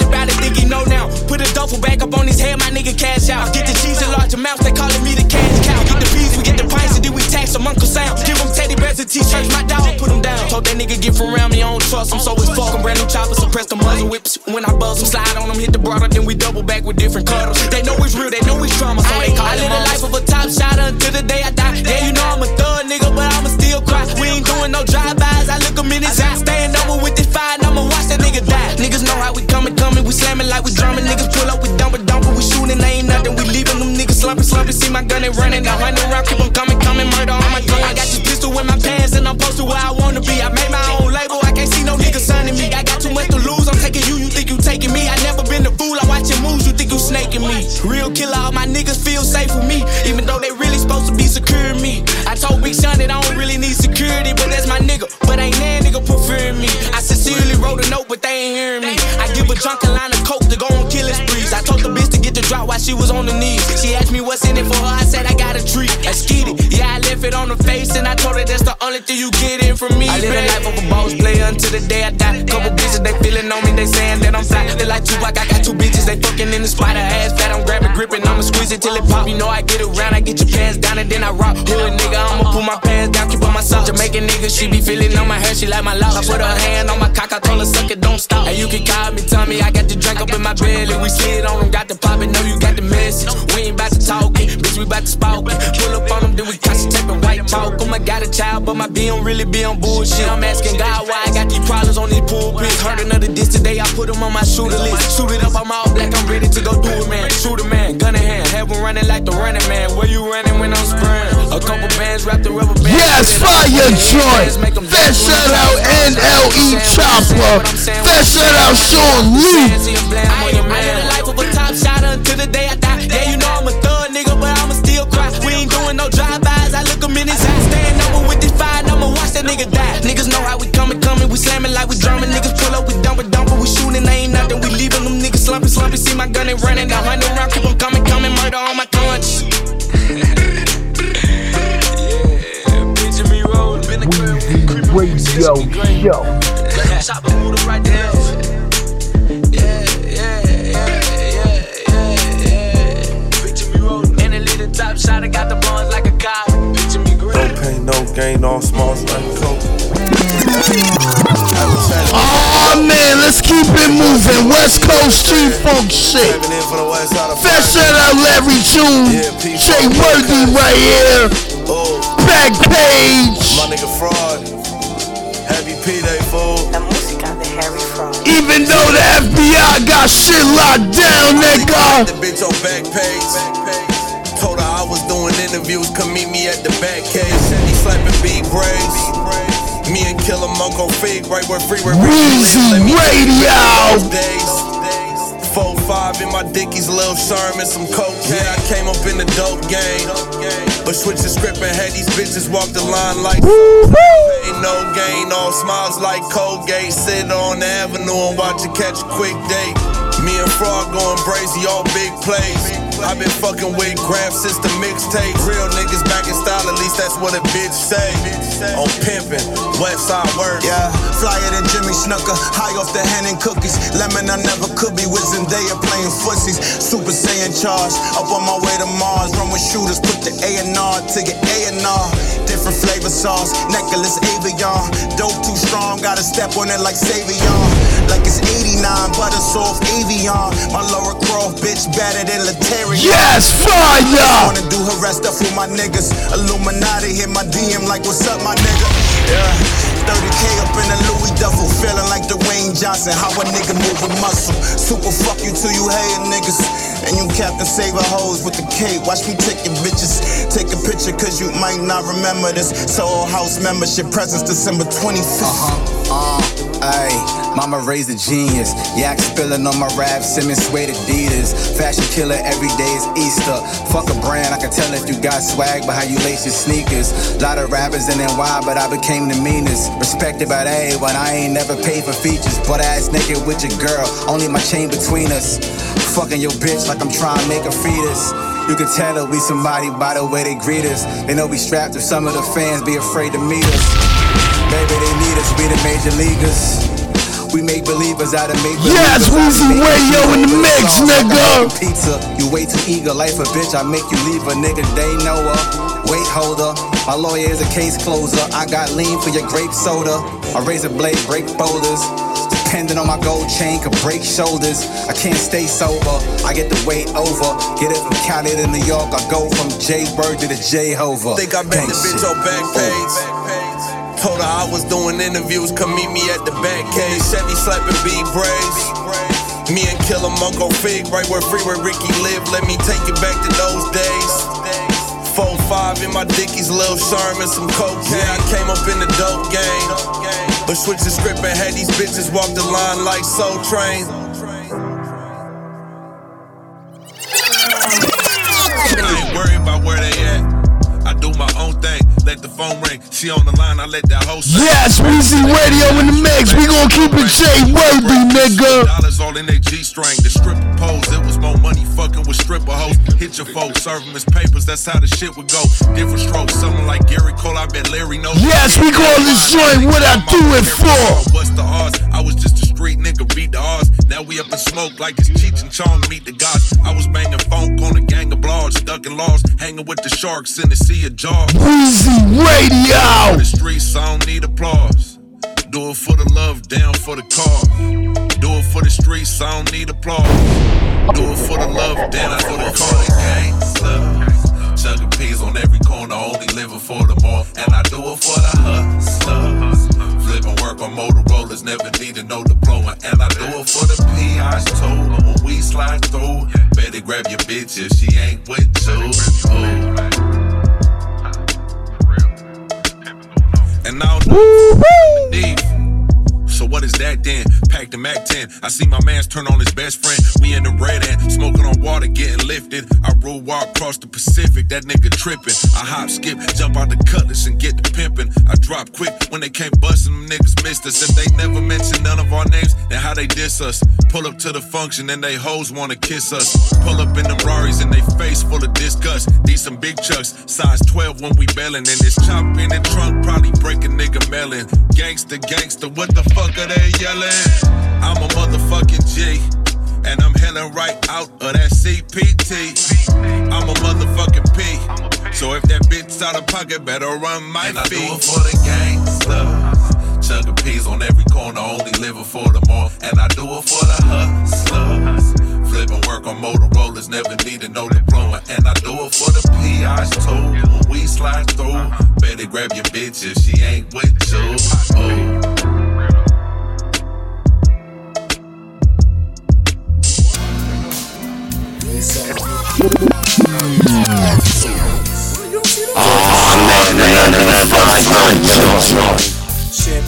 know now. Put a duffel bag up on his head, my nigga cash out. Get the cheese in large amounts, they calling me the cash cow. Get the fees, we get the price, and then we tax some Uncle Sam. Give him teddy bears and t-shirts, my dog put him down. Told that nigga get from around me, I don't trust him, so it's fuck. Brand new chopper, suppress the muzzle whips. When I buzz him, slide on him, hit the broader, then we double back with different cuddles. They know it's real, they know it's trauma, so they call I live the life of a top shotter until the day I die. Yeah, you know I'm a thug nigga, but I'ma still cry. We ain't doing no drive-bys, I look him in his eye. Staying over with this fire, and I'ma watch that nigga die. Niggas know how we coming, coming, we slamming like we drumming. Niggas pull up, we dumping, dumping, we shooting, ain't nothing. We leaving them niggas slumping, slumping. See my gun, they running, a hundred round, keep 'em coming, coming, murder on my tongue. I got this pistol in my pants, and I'm posted where I wanna be. I made my own label, I can't see no niggas signing me. I got too much to lose, I'm taking you, you think you taking me. I never been a fool, I watch your moves, you think you snaking me. Real killer, all my niggas feel safe with me, even though they really supposed to be securing me. I told Big Sean that I don't really But ain't that nigga preferring me. I sincerely wrote a note, but they ain't hearing me. I give a drunk a line of coke to go on killing sprees. I told the bitch to get the drop she was on the knees. She asked me what's in it for her, I said I got a treat. Let's get it. Yeah, I left it on the face, and I told her that's the only thing you get in from me. I live the life of a boss player until the day I die. Couple bitches, they feeling on me, they saying that I'm fly. They like Tupac, I got two bitches, they fucking in the spot. Her ass fat, I'm grabbing, gripping, I'ma squeeze it till it pop. You know I get around, I get your pants down, and then I rock. Hood nigga, I'ma pull my pants down, keep on my socks. Jamaican nigga, she be feeling on my hair, she like my lock. I put her hand on my cock, I told her suck it, don't stop. And you can call me, tell me I got the drink up in my belly. We slid on them, got the pop, and know you got the message. We ain't about to talk it, bitch, we about to spout it. Pull up on them, then we concentrate on white talk. Oh my got a child, but my B don't really be on bullshit. I'm asking God why I got these problems on these pulpits. Heard another diss today, I put them on my shooter list. Shoot it up, I'm all black, I'm ready to go do it, man. Shoot a man, gun in hand, have running like the running man. Where you running when I'm spraying? A couple bands wrapped in rubber bands. Yes, fire joint. Fair shout out NLE Choppa. Fair shout out Sean Lee. I live the life of a top shotter until the day I die. Yeah, you know I'm a thug nigga, but I'ma still cry. We ain't doing no drive-bys. I look in his eyes, staying over with this fire, I'ma watch that nigga die. Niggas know how we coming, coming. We slamming like we drumming. Niggas pull up, we dumping, dumping. We shooting, ain't nothing. We leaving them niggas slumping, slumping. See my gun, they running. Now hundred round, keep 'em coming, coming. Murder on my Radio Show. Chopper move the right there. Yeah, yeah, yeah, yeah, yeah, yeah. Picture me rolling. And a little top shot, I got the buns like a cop. Picture me No pain, no gain, all smalls like coke. Oh man, let's keep it moving. West Coast Street Funk shit. Fair shout out Larry June. Jay Worthy right here. Oh. Back page. My nigga fraud. Even though the FBI got shit locked down, nigga. The bitch on back page. Told her I was doing interviews, come meet me at the back cave. Chevy slapping big braids. Me and Killer Monk Fig, right where Freeway Weezy Radio. Days. Four five in my dickies, Lil Sherman, some coke. Yeah, I came up in the dope game. But switch the script and had these bitches walk the line like Ain't no gain, all smiles like Colgate. Sit on the avenue and watch it catch a quick date. Me and Frog going brazy, all big plays. I been fucking with Graf since the mixtape. Real niggas back in style, at least that's what a bitch say. On pimpin', West Side work. Yeah, flyer than Jimmy Snuka, high off the hen and cookies. Lemon, I never could be with Zendaya playing fussies. Super Saiyan charge, up on my way to Mars. Run with shooters, put the A and R to your A and R. Different flavor sauce, necklace Avion. Dope too strong, gotta step on it like Savion. Like it's 89, butter soft Avion. My Lara Croft bitch better than Latarian. Yes, fire! Wanna do her rest up with my niggas. Illuminati hit my DM like, what's up, my nigga? Yeah. 30k up in a Louis duffel, feeling like Dwayne Johnson. How a nigga move a muscle. Super fuck you till you hate niggas. And you Captain Saver hoes with the K. Watch me take your bitches. Take a picture, cause you might not remember this. Soho House membership presents December 25th. Uh-huh. Uh, ayy, mama raised a genius. Yak spilling on my rap, Simmons suede Adidas. Fashion killer, every day is Easter. Fuck a brand, I can tell if you got swag by how you lace your sneakers. Lot of rappers in NY, but I became the meanest. Respected by everyone, I ain't never paid for features. Butt ass naked with your girl, only my chain between us. Fucking your bitch like I'm trying to make a fetus. You can tell that we somebody by the way they greet us. They know we strapped if some of the fans be afraid to meet us. Baby, they need us, we the major leaguers. We make believers out of make Yes, Weezy Radio in the mix, nigga. Pizza, you way too eager. Life a bitch, I make you leave a nigga. They know her. Weight holder, my lawyer is a case closer. I got lean for your grape soda. A razor blade, break boulders. Depending on my gold chain, could break shoulders. I can't stay sober. I get the weight over. Get it from Cali to New York. I go from J Bird to the J Hover. Think I met the bitch on back page. Told her I was doing interviews, come meet me at the back cave. Chevy slapping big braids. Me and Killer Monk on Fig, right where Freeway Ricky lived. Let me take you back to those days. Four five in my dickies, Lil Sherman, some coke. Yeah, I came up in the dope game. But switch the script and had these bitches walk the line like Soul Train. Ain't worried about where they at. Let the phone ring. She on the line. I let that hoe say. Yes, Weezy Radio in the mix. We gon' keep it Jay Worthy, nigga. All in their G string. The stripper pose. It was more money fucking with stripper hoes. Hit your folks, serve them as papers. That's how the shit would go. Different strokes. Someone like Gary Cole. I bet Larry knows. Yes, we call this joint what I do it for. What's the odds? I was just a street nigga, beat the odds. Now we up in smoke like it's Cheech and Chong, meet the gods. I was banging funk on a gang of blogs, stuck in laws, hanging with the sharks in the sea of jaws. Weezy Radio. The streets, I don't need applause. Do it for the love, down for the cause. Do it for the streets, I don't need applause. Do it for the love, down for the cause. Gangsta. Chugging peas on every corner, only living for the more. And I do it for the hustlers. Flipping work on Motorola's, never needed no diploma. And I do it for the PIs too. When we slide through, better grab your bitch if she ain't with you. Ooh. And I don't deep. So what is that then? Pack the Mac 10. I see my man's turn on his best friend. We in the red end, smoking on water, getting lifted. I roll walk across the Pacific, that nigga tripping. I hop, skip, jump out the cutlass and get the pimping. I drop quick when they can't bust them niggas missed us. If they never mention none of our names, then how they diss us? Pull up to the function and they hoes wanna kiss us. Pull up in them Raris and they face full of disgust. These some big chucks, size 12 when we bailin'. And this chop in the trunk probably break a nigga melon. Gangsta, gangsta, what the fuck are they yelling? I'm a motherfucking G. And I'm heading right out of that CPT. I'm a motherfucking P. So if that bitch out of pocket, better run my and feet. I do it for the gangsters. Chugging peas on every corner, only living for the more. And I do it for the hustlers. Flipping work on Motorola's, never needed no diploma. And I do it for the PIs too. When we slide through, better grab your bitch if she ain't with you. Ooh. Oh man, man, man,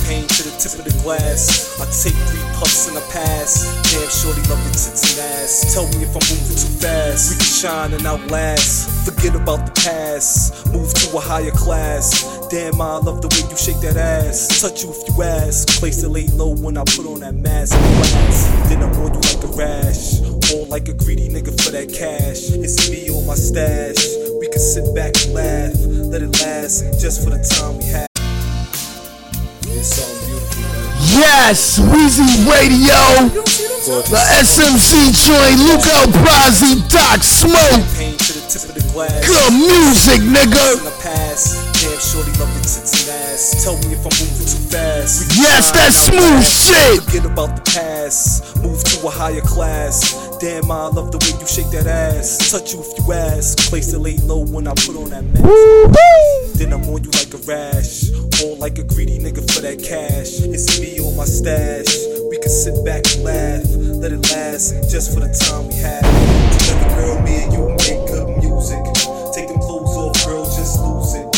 man, Yes, glass. I take three puffs and I pass. Damn, shorty love your tits and ass. Tell me if I'm moving too fast. We can shine and outlast. Forget about the past. Move to a higher class. Damn, I love the way you shake that ass. Touch you if you ask. Place it lay low when I put on that mask. Then I'm on you like a rash. All like a greedy nigga for that cash. It's me on my stash. We can sit back and laugh. Let it last just for the time we have. It's man. Yes, Weezy Radio, the SMC joint, Luca Brasi, Doc Smoke. Pain to the tip of the glass. Good music, nigga. The past. Damn, shorty love your tits and ass. Tell me if I'm moving too fast. We Yes, that smooth fast. shit. Forget about the past. Move to a higher class. Damn, I love the way you shake that ass. Touch you if you ask. Place it lay low when I put on that mask. Then I'm on you like a rash. All like a greedy nigga for that cash. It's me on my stash. We can sit back and laugh. Let it last just for the time we have. Together, girl, me and you make good music. Take them clothes off, girl, just lose it.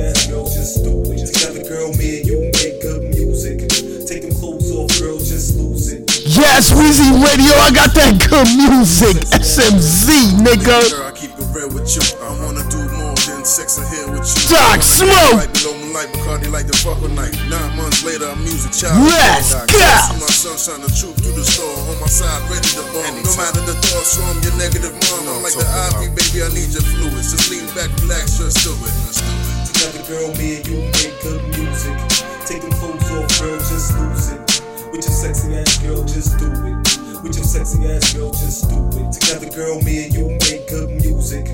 Ass girl, just do it. Together, girl, me and you make good music. Take them clothes off, girl, just lose it. Yes, Weezy Radio, I got that good music. SMZ, nigga. Girl, I keep it real with you. I wanna do more than sex and here with you. Doc I wanna Smoke. get Right below moonlight, Bacardi like the fuck with night. Nine months later, I'm music child. Let's go. My sunshine, the truth through the store. On my side, ready to bomb. No matter the thoughts from your negative mom. I'm like the ivy, baby, I need your fluids. Just lean back, relax, just do it. Let's do it. Together, girl, me and you make good music. Take them clothes off, girl, just lose it. With your sexy ass girl, just do it. With your sexy ass girl, just do it. Together, girl, me and you make good music.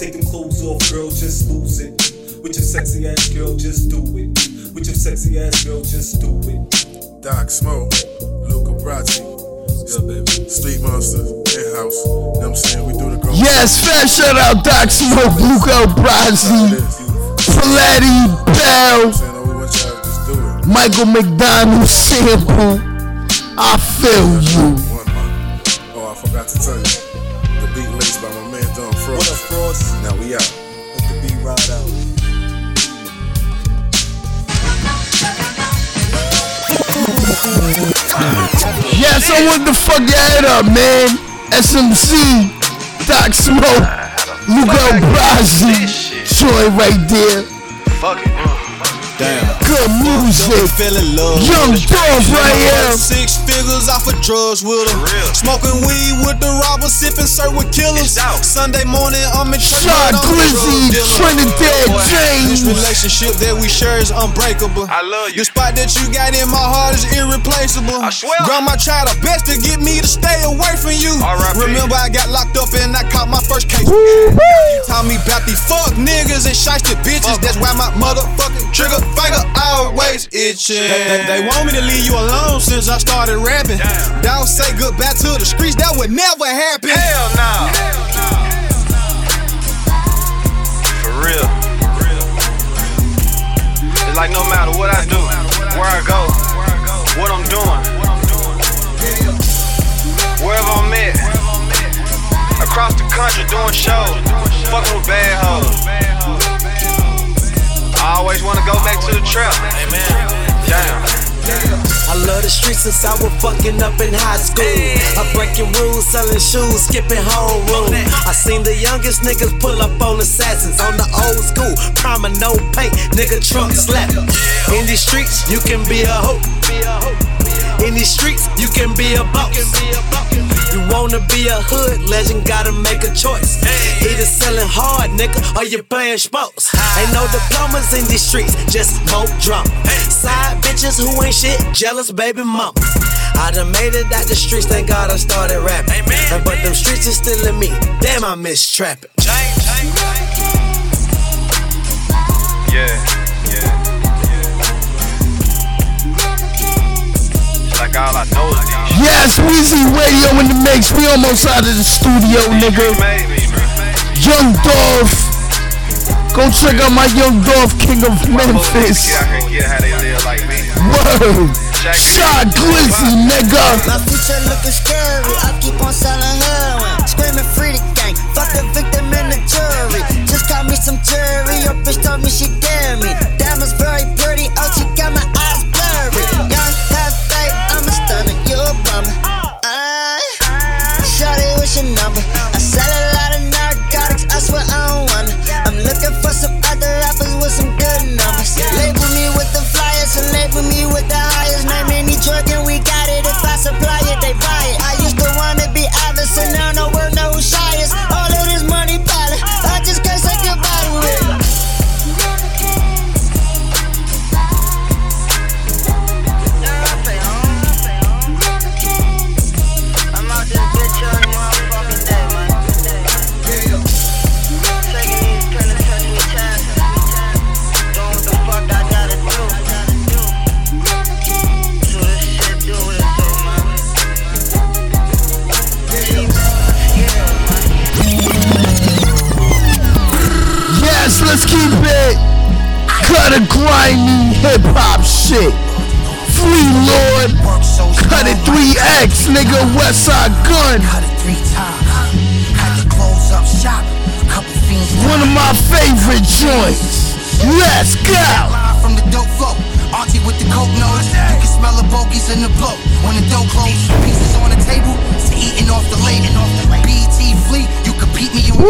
Take them clothes off, girl, just lose it. With your sexy ass girl, just do it. With your sexy ass girl, just do it. Doc Smoke, Luca Brasi. Yeah, baby. Street Monsters, in-house. You know what I'm saying? We do the grown Yes, fat shout out Doc Smoke, Luca Brasi, Patti LaBelle, Michael McDonald sample. I feel you. Oh, I forgot to tell you. The beat laced by my man Don Frost. What up, Frost? Now we out. Let the beat ride out. Yes, I want to fuck your head up, man. SMC, Doc Smoke, Luca Brasi, joint right there. Fuck it. Damn. Good music. Feeling love. Young Dolph right here. Six figures off of drugs with her. Smoking weed with the robbers, sipping syrup with killers. Sunday morning, I'm in church. Shot but a Glizzy, drug dealer. Trinidad James. This relationship that we share is unbreakable. I love you. The spot that you got in my heart is irreplaceable. I swear. Grandma tried her best to get me to stay away from you. Remember, I got locked up and I caught my first case. You taught me about these fuck niggas and shiesty bitches. That's why my motherfucking trigger finger always itching. They, they- they want me to leave you alone since I started rapping. Don't say goodbye to the streets, that would never happen. Hell nah. For real. It's like no matter what I do, where I go, what I'm doing, wherever I'm at, across the country doing shows, fucking with bad hoes. I always wanna go back to the trap. Amen. Damn. I love the streets since I was fucking up in high school. I'm breaking rules, selling shoes, skipping homeroom. I seen the youngest niggas pull up on assassins on the old school. Primer, no paint, nigga trunk slap. In these streets, you can be a hoe. In these streets, you can be a boss. You wanna be a hood legend, gotta make a choice. Either selling hard, nigga, or you playing sports. Ain't no diplomas in these streets, just more drama. Side bitches who ain't shit, jealous baby mama. I done made it out the streets, thank God I started rapping. And but them streets is still in me. Damn, I miss trapping. Yeah, yeah, yeah. It's like all I know is Yes, Weezy Radio in the mix. We almost out of the studio, nigga. Young Dolph. Go check out my Young Dolph, King of Memphis. I. Word. Shy Glizzy, nigga. My future looking scary. I keep on selling heroin. screaming free the gang. Fuck the victim and the jury. Just got me some jury. Your bitch told me she dare me. Diamonds very pretty. Oh, she got my eyes blurry. Young, half fake. I'm a stunner. You a bummer. Uh, Shorty, what's your number? I sell hip hop shit. Free Lord. Cut it 3X, nigga. Westside Gunn. One of my favorite joints. Let's go. From the dope flow. Auntie with the coke nose. You can smell the bogies in the blow. When the dough close, pieces on the table. It's eating off the label. BET fleet, you beat me on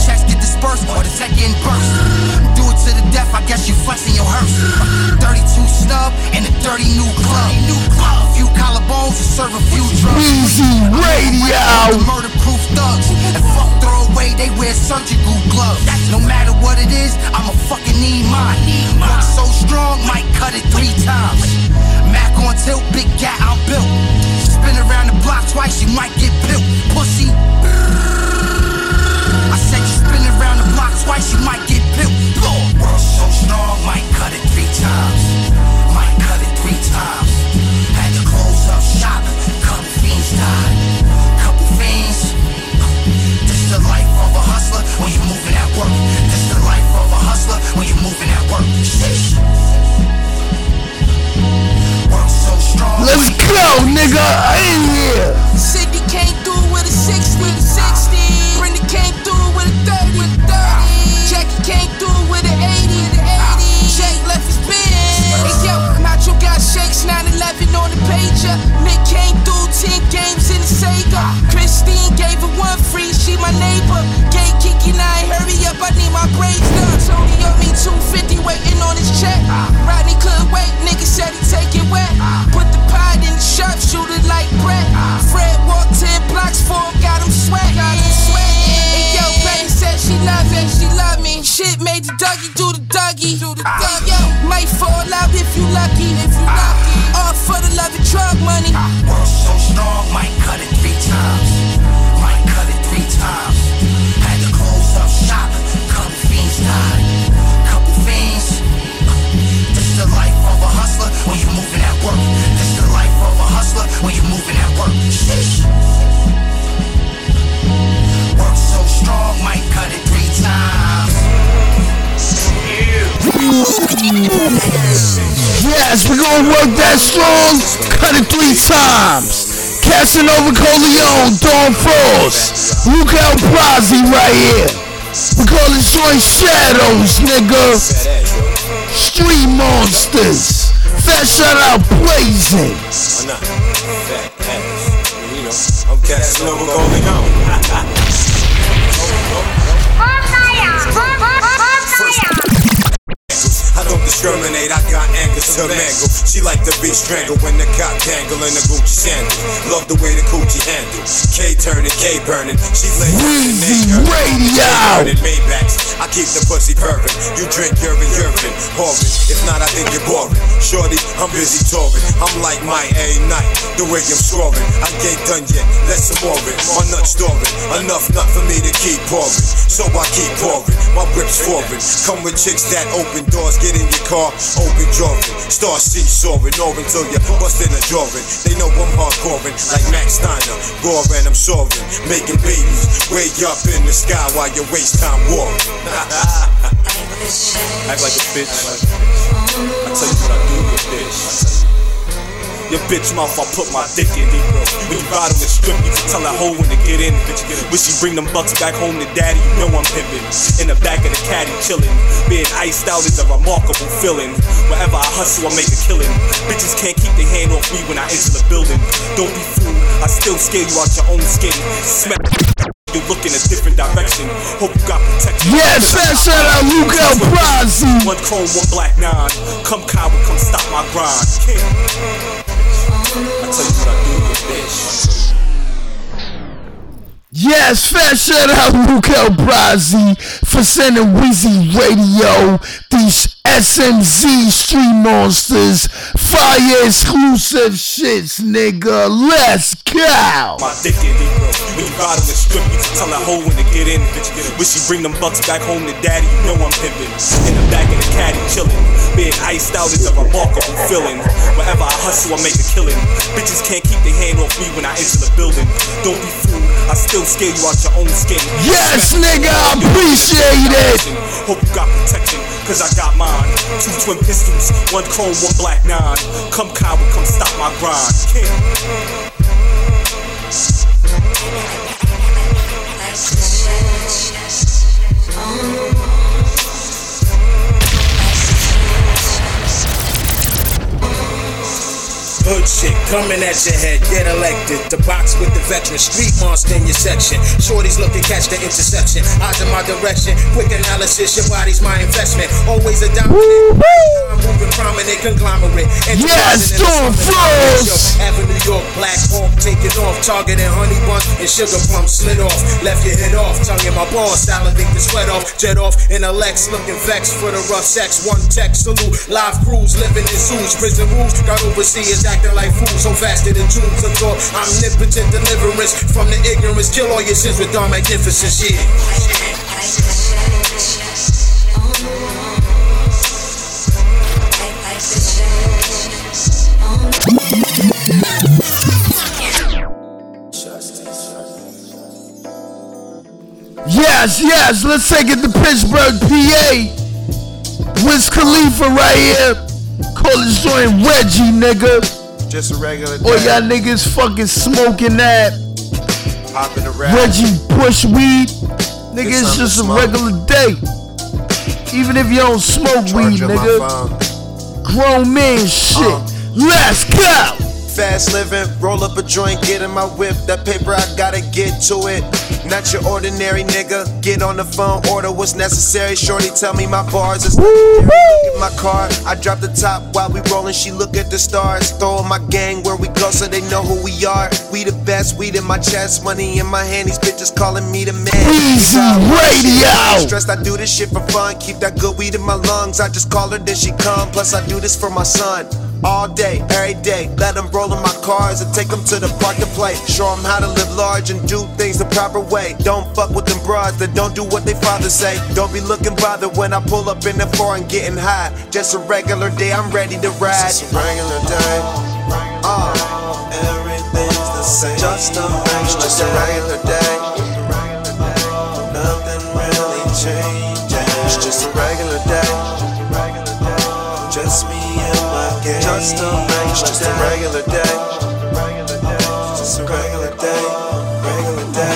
Checks get dispersed or the getting burst. Do it to the death, I guess you flexing your hearse. Uh, 32 snub and a dirty new club. A few collarbones and serve a few drugs. Easy Radio. Murder proof thugs. And fuck throw away, they wear surgical gloves. No matter what it is, I'ma fucking need mine. Work so strong, might cut it three times. Mac on tilt, big gat, I'm built. Spin around the block twice, you might get built. Pussy. I said you spin around the block twice, you might get Lord, work so strong, might cut it three times. Might cut it three times. Had to close up shop, couple fiends died. Couple fiends. This the life of a hustler when you moving at work. This the life of a hustler when you moving at work. Sheesh. Work so strong. Let's go, nigga. I ain't here. On. Nick came through 10 games in the Sega. Christine gave her one free, she my neighbor. Gay Kiki 9, hurry up, I need my braids done. Tony owed me 250 waiting on his check. Rodney couldn't wait, nigga said he take it wet. Put the pot in the sharpshooter like Brett. Fred walked 10 blocks for him, got him sweat. Got him sweat. And yo, Betty said she love me, she love me. Shit made the Dougie do the Dougie. Do the Dougie. Yo, might fall out if you lucky, if you lucky. For the love and drug money. Work so strong, might cut Three times. Casanova Coleon, Dawn Frost, Luca El Prazi right here. We call this joint Shadows, nigga. Street Monsters. Fat shout out Blazing. I'm Casanova Coleon. [laughs] discriminate, I got anger to mangle. She like to be strangled when the cop dangle in the Gucci sandal. Love the way the coochie handle. K turning, K burning. She lay Weezy Radio. Maybachs. I keep the pussy purring. You drink urine, urine, pouring. If not, I think you're boring. Shorty, I'm busy touring. I'm like my A night, the way I'm scoring. I ain't done yet, let's some more it. My nut storing, enough nut for me to keep pouring. So I keep pouring, my whip's foreign. Come with chicks that open doors, get in your car, open drawing. Start seesawing, or until you bust in a drawing. They know I'm hardcoreing, like Max Steiner. Roaring, I'm soaring, making babies way up in the sky while you waste time warring. [laughs] Act like a bitch. I tell you what I do, you bitch. Your bitch mouth, I put my dick in. When you ride on the strip, you tell that hoe when to get in. Wish she bring them bucks back home to daddy, you know I'm pimpin'. In the back of the caddy, chillin'. Being iced out is a remarkable feeling. Wherever I hustle, I make a killing. Bitches can't keep their hand off me when I enter the building. Don't be fooled, I still scare you out your own skin. Smack. You look in a different direction. Hope you got protection. Yes, that shout out Luke El Brazzi. One chrome, one black nine. Come coward, come stop my grind. King. I tell you what I do, you bitch. Yes, fat shout out Luke El Brazzi for sending Weezy Radio these SMZ Street Monsters fire exclusive shits, nigga. Let's go. My it. When you ride the strip, you tell that hoe when to get in. Wish she bring them bucks back home to daddy, you know I'm pimpin'. In the back of the caddy, chillin'. Being iced out is a remarkable feeling. Wherever I hustle, I make a killing. Bitches can't keep their hand off me when I enter the building. Don't be fooled, I still scare you out your own skin. Yes, nigga, I appreciate it. Hope you got protection, cause I got mine. Two twin pistols, one chrome, one black nine. Come coward, come stop my grind. King. Hood shit coming at your head, get elected. The box with the veteran, street monster in your section. Shorties looking, catch the interception. Eyes in my direction, quick analysis, your body's my investment. Always a dominant. I'm moving prominent conglomerate. Yes, Flows. York, Black Hawk, taking off. Targeting honey buns and sugar plums slid off. Left your head off, tongue in my balls, salivate the sweat off. Jet off in a Lex, looking vexed for the rough sex. One text salute, live crews living in zoos. Prison rules, got overseers acting like fools. So faster than tunes of thought. Omnipotent deliverance from the ignorance. Kill all your sins with dark magnificence. Yeah. Yes, yes, let's take it to Pittsburgh, PA. Wiz Khalifa right here. Call this joint Reggie, nigga. Just a regular Or y'all niggas fucking smoking that Popping the rap. Reggie Bush weed. Nigga, it's just a regular day. Even if you don't smoke weed, Charge nigga. Grown man shit. Uh. Let's go. Fast living, roll up a joint, get in my whip. That paper, I gotta get to it. Not your ordinary nigga. Get on the phone, order what's necessary. Shorty, tell me my bars is. Look at my car, I drop the top while we rolling. She look at the stars. Throw my gang where we go so they know who we are. We the best, weed in my chest, money in my hand. These bitches calling me the man. Easy Radio. Stressed, I do this shit for fun. Keep that good weed in my lungs. I just call her, then she come. Plus, I do this for my son. All day, every day. Let them roll in my cars and take them to the park to play. Show them how to live large and do things the proper way. Don't fuck with them broads that don't do what they fathers say. Don't be looking bothered when I pull up in the foreign getting high. Just a regular day, I'm ready to ride. Just a regular day. Uh, everything's the same. Just a regular just a regular day. Nothing really changes. It's just a regular day. Just a regular just a regular day. Just a regular day. Regular day.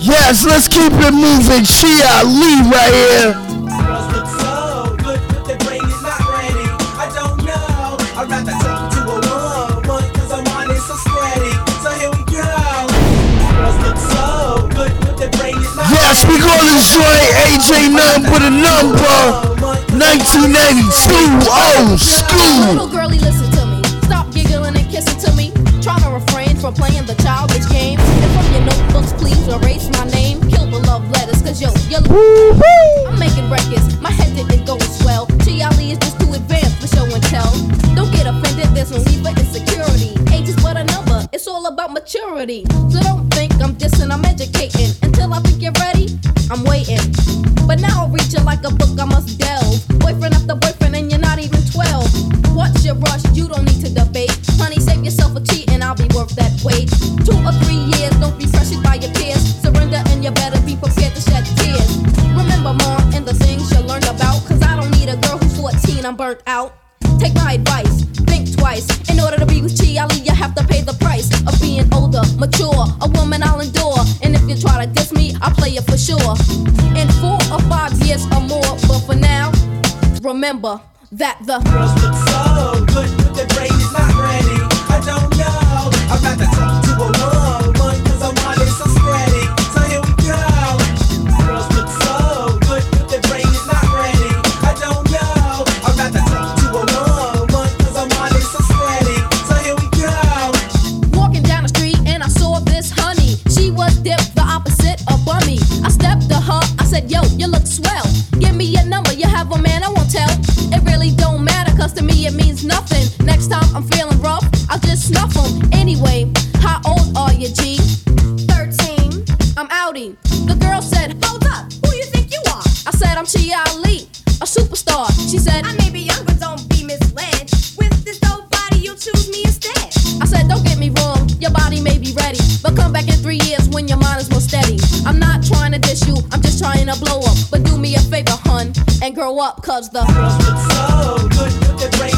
Yes, let's keep it moving. Chi Ali right here. Yes, we call this joint AJ None with a number 1992 old school. Little girlie, listen to me. Stop giggling and kissing to me. Try to refrain from playing the childish games. And from your notebooks, please erase my name. Kill the love letters, cause yo, you're I'm making records. My head didn't go as well. Chi Ali is just too advanced for show and tell. Don't get offended, there's no need for insecurity. It's all about maturity. So don't think I'm dissing, I'm educating. Until I think you're ready, I'm waiting. But now I'll read you like a book, I must delve. Boyfriend after boyfriend, and you're not even 12. What's your rush? You don't need to debate. Honey, save yourself a cheat, and I'll be worth that weight. Two or three years, don't be pressured by your peers. Surrender and you better be prepared to shed tears. Remember, mom, and the things you learned about. Cause I don't need a girl who's 14, I'm burnt out. Take my advice, twice. In order to be with Chi Ali, you have to pay the price of being older, mature. A woman I'll endure. And if you try to diss me, I'll play it for sure. In four or five years or more, but for now, remember that the girls look so good, but their brain is not ready. I don't know. I'm to really don't matter, cause to me it means nothing. Next time I'm feeling rough, I'll just snuff 'em. Anyway, how old are you, G? 13. I'm outing. The girl said, Hold up, who you think you are? I said, I'm Chi Ali, a superstar. She said, I may be young, but don't be misled. With this dope body, you'll choose me instead. I said, Don't get me wrong, your body may be ready. But come back in three years when your mind is more steady. I'm not trying to dish you, I'm just trying to blow up. But do me a favor, hun, and grow up, cause the girls look so good, their brain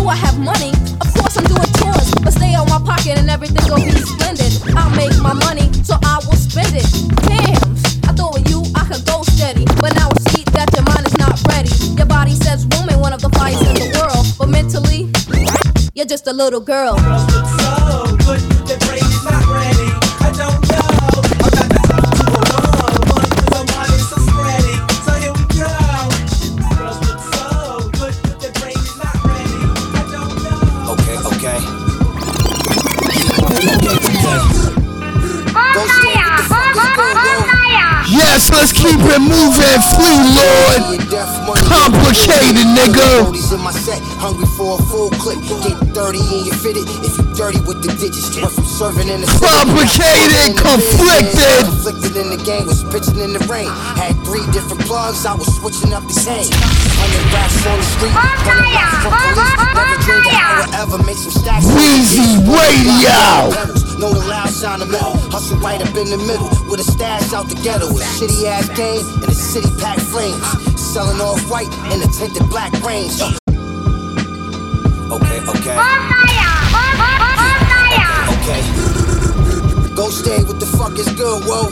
Do I have money? Of course I'm doing tours, but stay on my pocket and everything gon' be splendid. I'll make my money, so I will spend it. Damn, I thought with you I could go steady, but now I see that your mind is not ready. Your body says woman, one of the finest in the world, but mentally, you're just a little girl. It moving, Lord. Complicated, nigga. In my set, hungry for a full clip. Get 30 and you fit it. If you dirty with the digits, went from serving in the city. Complicated, conflicted. Conflicted in the game, was pitching in the rain. Had three different plugs, I was switching up the same. Hundred racks on the street, hundred racks from police. Never dreamed I would ever make some stacks. Weezy Radio. Know the loud sound of metal. Hustle right up in the middle with a stash out the ghetto. A shitty ass game and a city packed flames. Selling off white in a tinted black range. Uh. Okay, okay. Okay, okay. Go stay what the fuck is good, whoa.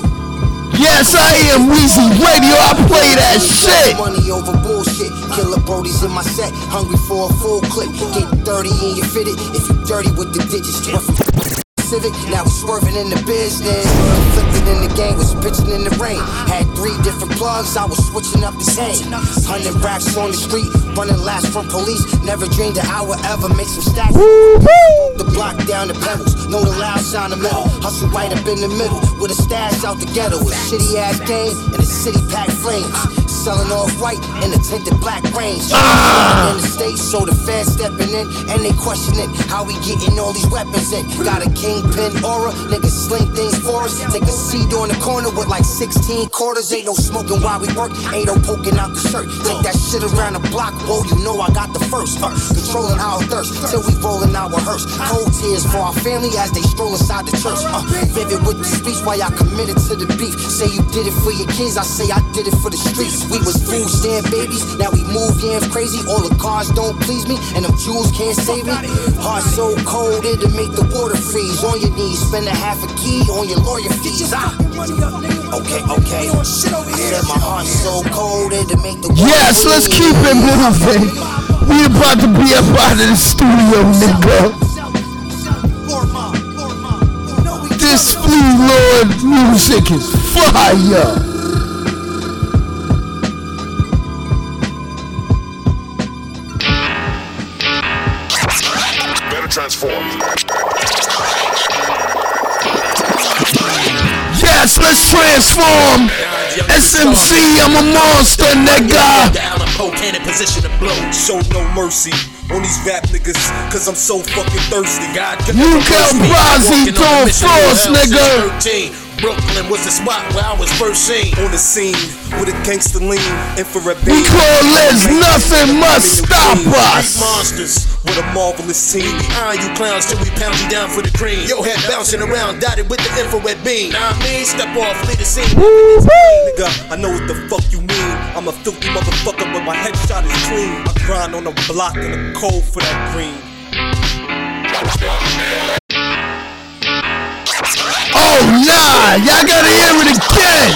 Yes, I am Weezy Radio. I play that shit. Money over bullshit. Killer Brody's in my set. Hungry for a full clip. Get 30 and you fit it. If you dirty with the digits. Civic, now we're swerving in the business. Conflicted in the game, was pitching in the rain. Had three different plugs, I was switching up the same. Hundred racks on the street, running last from police. Never dreamed that I would ever make some stacks. The block down the pebbles, know the loud sound of metal. Hustle right up in the middle, with a stash out the ghetto. A shitty ass game, and a city packed flames. Selling off white in a tinted black range. In the states, so the feds stepping in, and they questioning how we getting all these weapons in. Got a kingpin aura, niggas sling things for us. Take a seat on the corner with like 16 quarters. Ain't no smoking while we work, ain't no poking out the shirt. Take that shit around the block, whoa, you know I got the first. Uh, controlling our thirst till we rolling our hearse. Cold tears for our family as they stroll inside the church. Uh, vivid with the speech why I committed to the beef. Say you did it for your kids, I say I did it for the streets. We was food stand babies, now we move yams crazy. All the cars don't please me, and them jewels can't save me. Heart so cold it'll make the water freeze. On your knees, spend a half a key on your lawyer fees. Ah. Okay, okay. I said my heart so cold it'll make the water Yes, let's keep it moving. We about to be up out of the studio, nigga. This Flee Lord music is fire. Yes, let's transform. SMC, I'm a monster, nigga. Down, I'm cocaine in position to blow. Show no mercy on these rap niggas, cause I'm so fucking thirsty. God, You got Brazzy Don Frost, nigga. Brooklyn was the spot where I was first seen. On the scene with a gangster lean, infrared beam. We call this nothing must stop us. monsters with a marvelous team. Iron you clowns till we pound you down for the cream. Your head bouncing around, dotted with the infrared beam. Nah, I mean, step off, lead the scene. Nigga, I know what the fuck you mean. I'm a filthy motherfucker, but my headshot is clean. I grind on the block in the cold for that green. Nah, y'all gotta hear it again.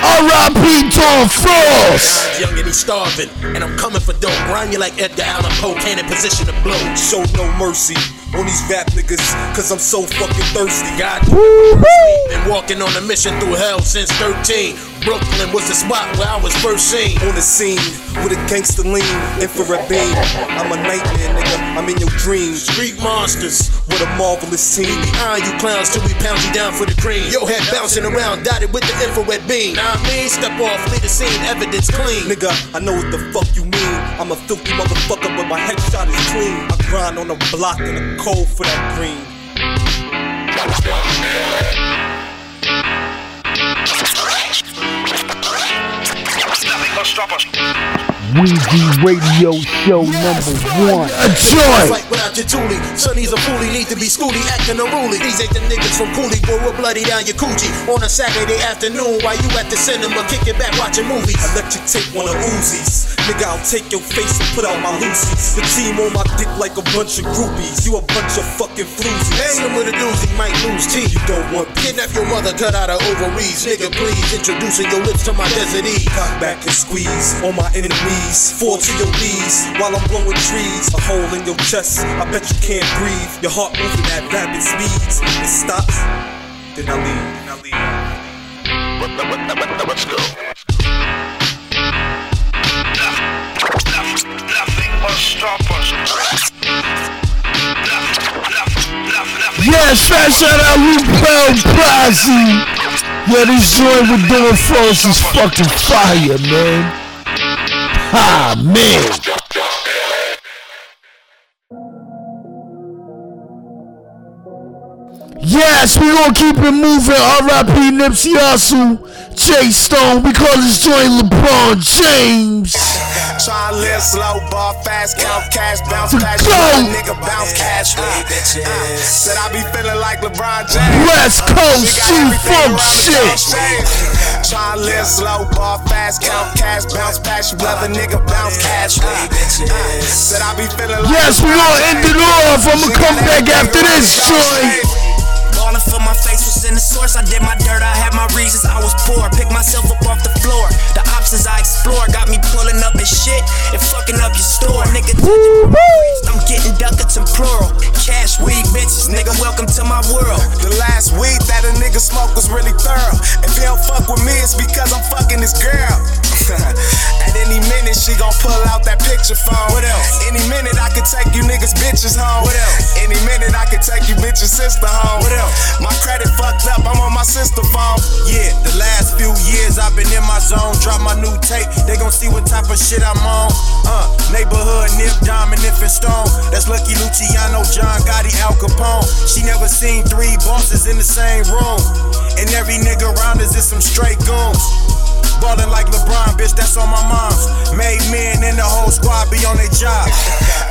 R.I.P. Tom Frost. Young and he's starving, and I'm coming for dope. Grind you like Edgar Allan Poe, can't in position to blow. Show no mercy on these rap niggas, cause I'm so fucking thirsty. God, been walking on a mission through hell since 13. Brooklyn was the spot where I was first seen. On the scene with a gangster lean, infrared beam. I'm a nightmare, nigga. I'm in your dreams. Street monsters with a marvelous team. Iron you clowns till we pound you down for the cream. Your head bouncing around, dotted with the infrared beam. Nah, I mean, step off, leave the scene, evidence clean. Nigga, I know what the fuck you mean. I'm a filthy motherfucker, but my headshot is clean. I grind on the block in the cold for that green. Nothing must. Weezy Radio Show number one. A joy. Fight without your toolie. Sonny's a foolie, need to be schooly, acting unruly. These ain't the niggas from Cooley, pour a bloody down your coochie. On a Saturday afternoon while you at the cinema, kicking back watching movies. Electric tape one of Uzis. Nigga, I'll take your face and put out my Lucy's. The team on my dick like a bunch of groupies. You a bunch of fucking floozies. Hang him with a doozy, might lose teeth. You don't want Kidnap your mother, cut out her ovaries. Nigga, please, introducing your lips to my desert E. Cock back and squeeze on my enemies. Fall to your knees while I'm blowing trees. A hole in your chest, I bet you can't breathe. Your heart moving at rapid speeds. It stops, then I leave. Then I leave. Let's go. Stop us. Fast shout out Rupel Brazzy. Yeah, this joint with Don Frost is fucking fire, man. Ah, man. Yes, we gonna keep it moving. R.I.P. Nipsey Hussle, J Stone. We call this joint LeBron James. Try to live slow, ball fast, count cash, bounce To cash, go. nigga bounce cash. Uh, said I be feeling like LeBron James. West Coast she got G-Funk everything around the shit. country. Try to live slow, ball fast, count cash, bounce pass, you love a nigga bounce cash. Uh, said I be feeling like Yes, we gonna end it off. I'ma come back after this joint. Ballin' for my face was in the source. I did my dirt, I had my reasons. I was poor. Pick myself up off the floor. The options I explore got me pulling up and shit and fucking up your store. Nigga, I'm getting ducats and plural. Cash, weed, bitches. Nigga, welcome to my world. The last weed that a nigga smoked was really thorough. If he don't fuck with me, it's because I'm fucking this girl. At any minute, she gon' pull out that picture phone. What else? Any minute, I could take you niggas bitches home. What else? Any minute, I could take you bitches sister home. What else? My credit fucked up, I'm on my sister phone. Yeah, the last few years I've been in my zone. Drop my new tape, they gon' see what type of shit I'm on. Uh, neighborhood, Nip, Diamond, Infant Stone. That's Lucky Luciano, John Gotti, Al Capone. She never seen three bosses in the same room. And every nigga around us is some straight goons. Ballin' like LeBron, bitch, that's on my mom's. Made men and the whole squad be on their job.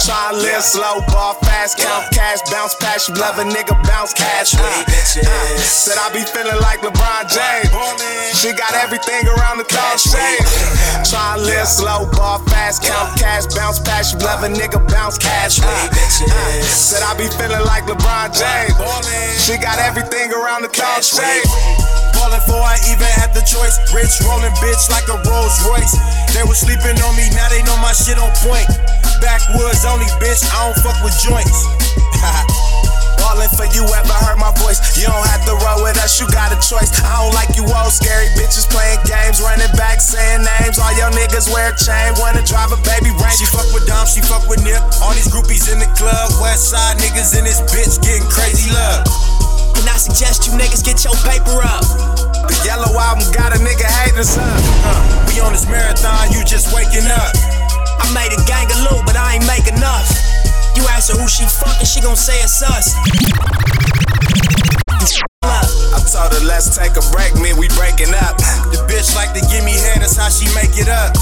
Try live slow, ball fast, count cash, bounce pass, you love a nigga bounce cash. Uh, uh, said I be feeling like LeBron James. She got everything around the. Try to Try live slow, ball fast, count cash, bounce past you, love a nigga bounce cash. Uh, uh, said I be feeling like LeBron James. She got everything around the cloud shape. Ballin' for I even had the choice. Rich rolling bitch like a Rolls Royce. They was sleeping on me, now they know my shit on point. Backwoods only, bitch, I don't fuck with joints. [laughs] Ballin' for you ever heard my voice. You don't have to roll with us, you got a choice. I don't like you old scary bitches playing games, running back, saying names. All your niggas wear a chain, wanna drive a baby range. She fuck with Dom, she fuck with Nip. All these groupies in the club, West Side niggas in this bitch getting crazy love. And I suggest you niggas get your paper up. The yellow album got a nigga hating. Uh, we on this marathon, you just waking up. I made a gang of loot, but I ain't make enough. You ask her who she fucking, she gon' say it's us. Told her let's take a break, man, we breaking up. The bitch like to give me head, that's how she make it up.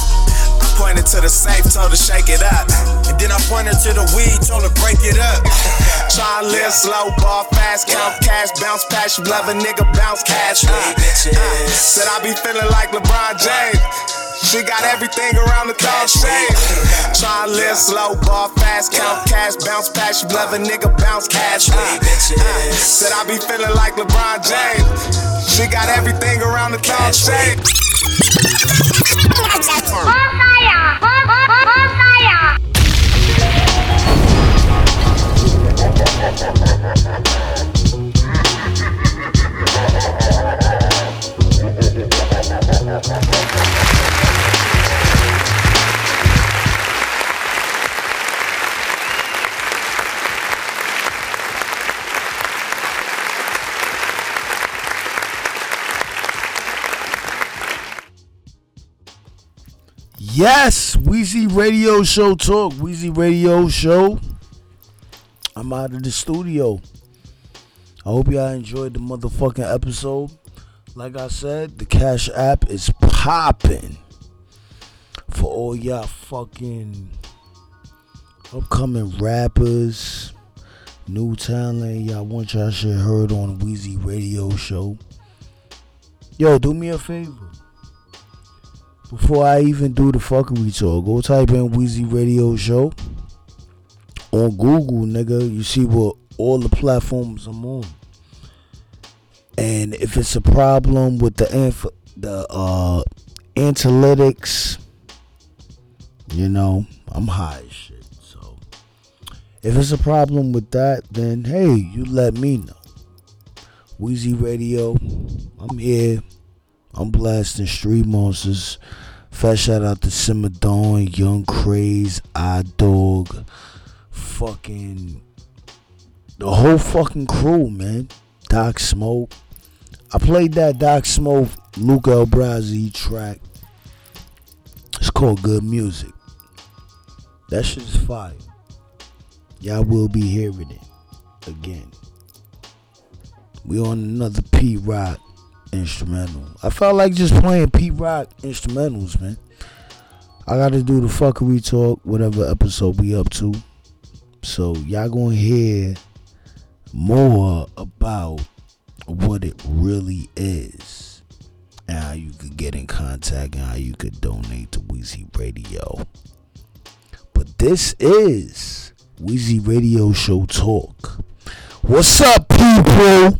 I pointed to the safe, told her shake it up. And then I pointed to the weed, told her break it up. [laughs] Try to live slow, ball fast, count cash, bounce past you, love a nigga bounce cash. Uh, uh, said I be feeling like LeBron James. She got everything around the cloud shape. Try to live slow, ball fast, count cash, bounce past you, love a nigga bounce cash. Uh, uh, said I be feeling like LeBron James. She got everything around the cloud shape. Yes, Wheezy Radio Show Talk. Wheezy Radio Show. I'm out of the studio. I hope y'all enjoyed the motherfucking episode. Like I said, the Cash App is popping for all y'all fucking upcoming rappers, new talent. Y'all want y'all shit heard on Wheezy Radio Show. Yo, do me a favor. Before I even do the fuckery talk, go type in Wheezy Radio Show on Google, nigga. You see what all the platforms I'm on. And if it's a problem with the inf- the uh analytics, you know, I'm high as shit. So if it's a problem with that, then hey, you let me know. Wheezy Radio, I'm here. I'm blasting street monsters. Fat shout out to Simmer Dawn, Young Craze, I Dog, fucking the whole fucking crew, man. Doc Smoke. I played that Doc Smoke Luca El Brazzi track. It's called Good Music. That shit is fire. Y'all will be hearing it again. We on another Pete Rock instrumental. I felt like just playing Pete Rock instrumentals, man. I gotta do the fuckery talk, whatever episode we up to. So y'all gonna hear more about what it really is and how you could get in contact and how you could donate to Wheezy Radio. But this is Wheezy Radio Show Talk. What's up, people?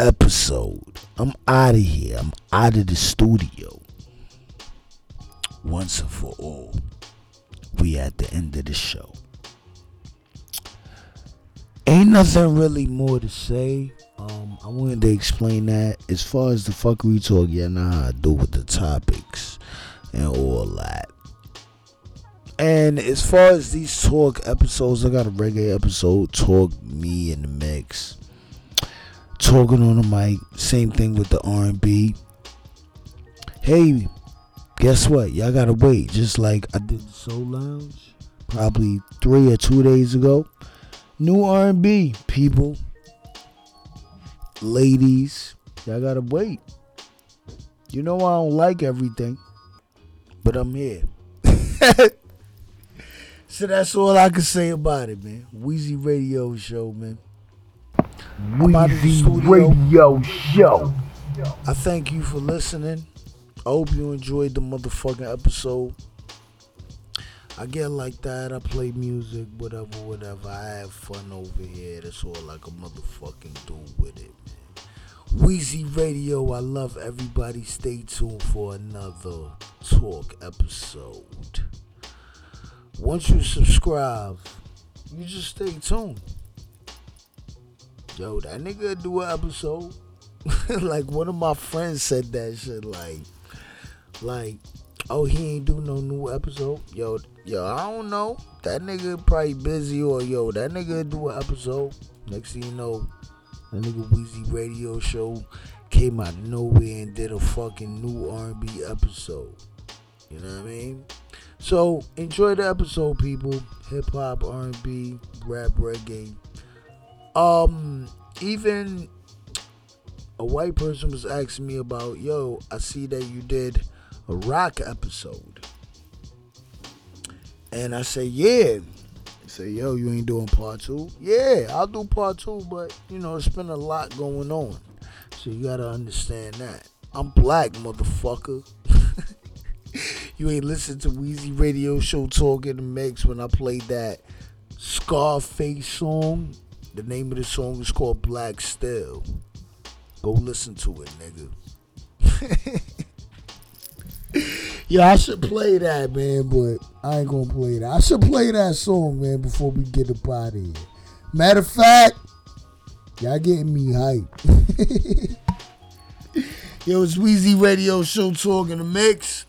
Episode. I'm out of here. I'm out of the studio. Once and for all. We at the end of the show. Ain't nothing really more to say. Um, I wanted to explain that. As far as the fuckery talk, yeah, know how I do with the topics and all that. And as far as these talk episodes, I got a reggae episode, talk me in the mix, talking on the mic. Same thing with the R&B. Hey, guess what? Y'all gotta wait. Just like I did the Soul Lounge, probably three or two days ago. New R&B people, ladies, y'all gotta wait. You know I don't like everything, but I'm here. [laughs] so that's all I can say about it, man. Wheezy Radio Show, man. I'm out of the Wheezy studio. Radio Show. I thank you for listening. I hope you enjoyed the motherfucking episode. I get like that. I play music, whatever, whatever. I have fun over here. That's all I can motherfucking do with it, man. Wheezy Radio, I love everybody. Stay tuned for another talk episode. Once you subscribe, you just stay tuned. Yo, that nigga do an episode. [laughs] like one of my friends said that shit. Like, like, oh, he ain't do no new episode. Yo, yo, I don't know. That nigga probably busy or yo, that nigga do an episode. Next thing you know, that nigga Weezy Radio Show came out of nowhere and did a fucking new R&B episode. You know what I mean? So enjoy the episode, people. Hip hop, R&B, rap, reggae. Um, even a white person was asking me about, yo, I see that you did a rock episode. And I say, yeah. Say, yo, you ain't doing part two? Yeah, I'll do part two, but you know, it's been a lot going on. So you gotta understand that. I'm black, motherfucker. [laughs] you ain't listen to Wheezy Radio Show Talk in the Mix when I played that Scarface song. The name of the song is called Black Still. Go listen to it, nigga. [laughs] yeah, I should play that, man, but I ain't gonna play that. I should play that song, man, before we get up out of here. Matter of fact, y'all getting me hyped. [laughs] Yo, it's Wheezy Radio Show Talk in the Mix.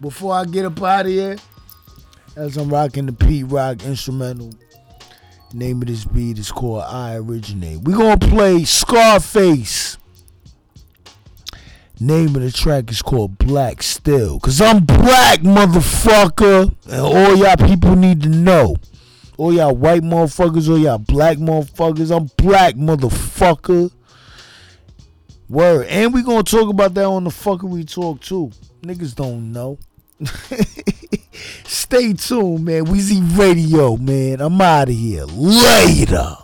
Before I get up out of here, as I'm rocking the Pete Rock instrumental, name of this beat is called I Originate. we gonna play Scarface. Name of the track is called Black Still. Cause I'm black, motherfucker. And all y'all people need to know. All y'all white motherfuckers, all y'all black motherfuckers. I'm black, motherfucker. Word. And we gonna talk about that on the fuckery talk too. Niggas don't know. Stay tuned, man. Wheezy Radio, man. I'm out of here. Later.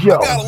Radio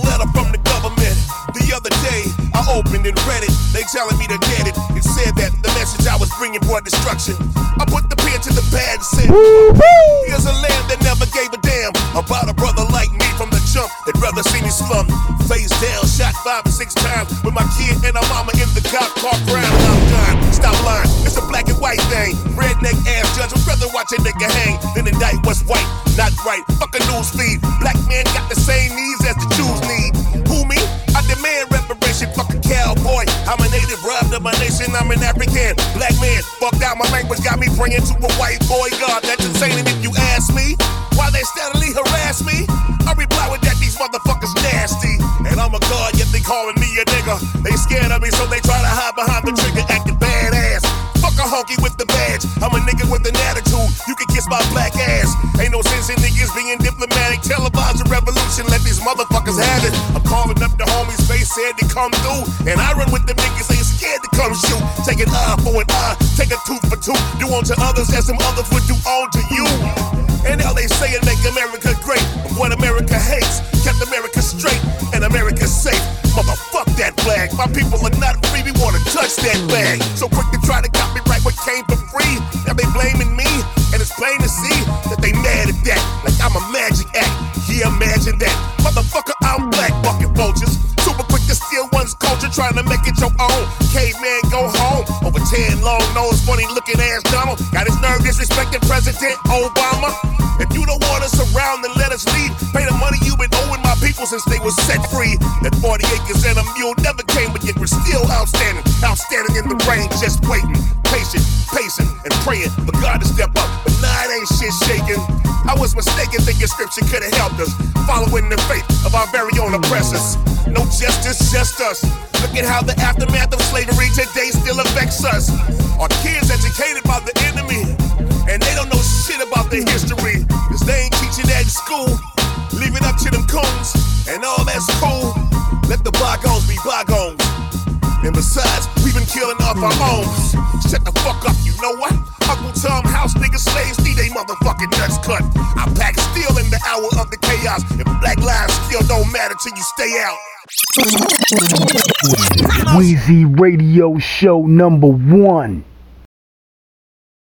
others as some others since they were set free. That 40 acres and a mule never came, but yet we're still outstanding. Outstanding in the rain, just waiting. Patient, pacing, and praying for God to step up. But nah, it ain't shit shaking. I was mistaken thinking scripture could have helped us. Following the faith of our very own oppressors. No justice, just us. Look at how the aftermath of slavery today still affects us. Shut the fuck up, you know what? Uncle Tom House niggas slaves need they motherfucking nuts cut. I pack steel in the hour of the chaos. If black lives still don't matter till you stay out. Wheezy Radio Show number one.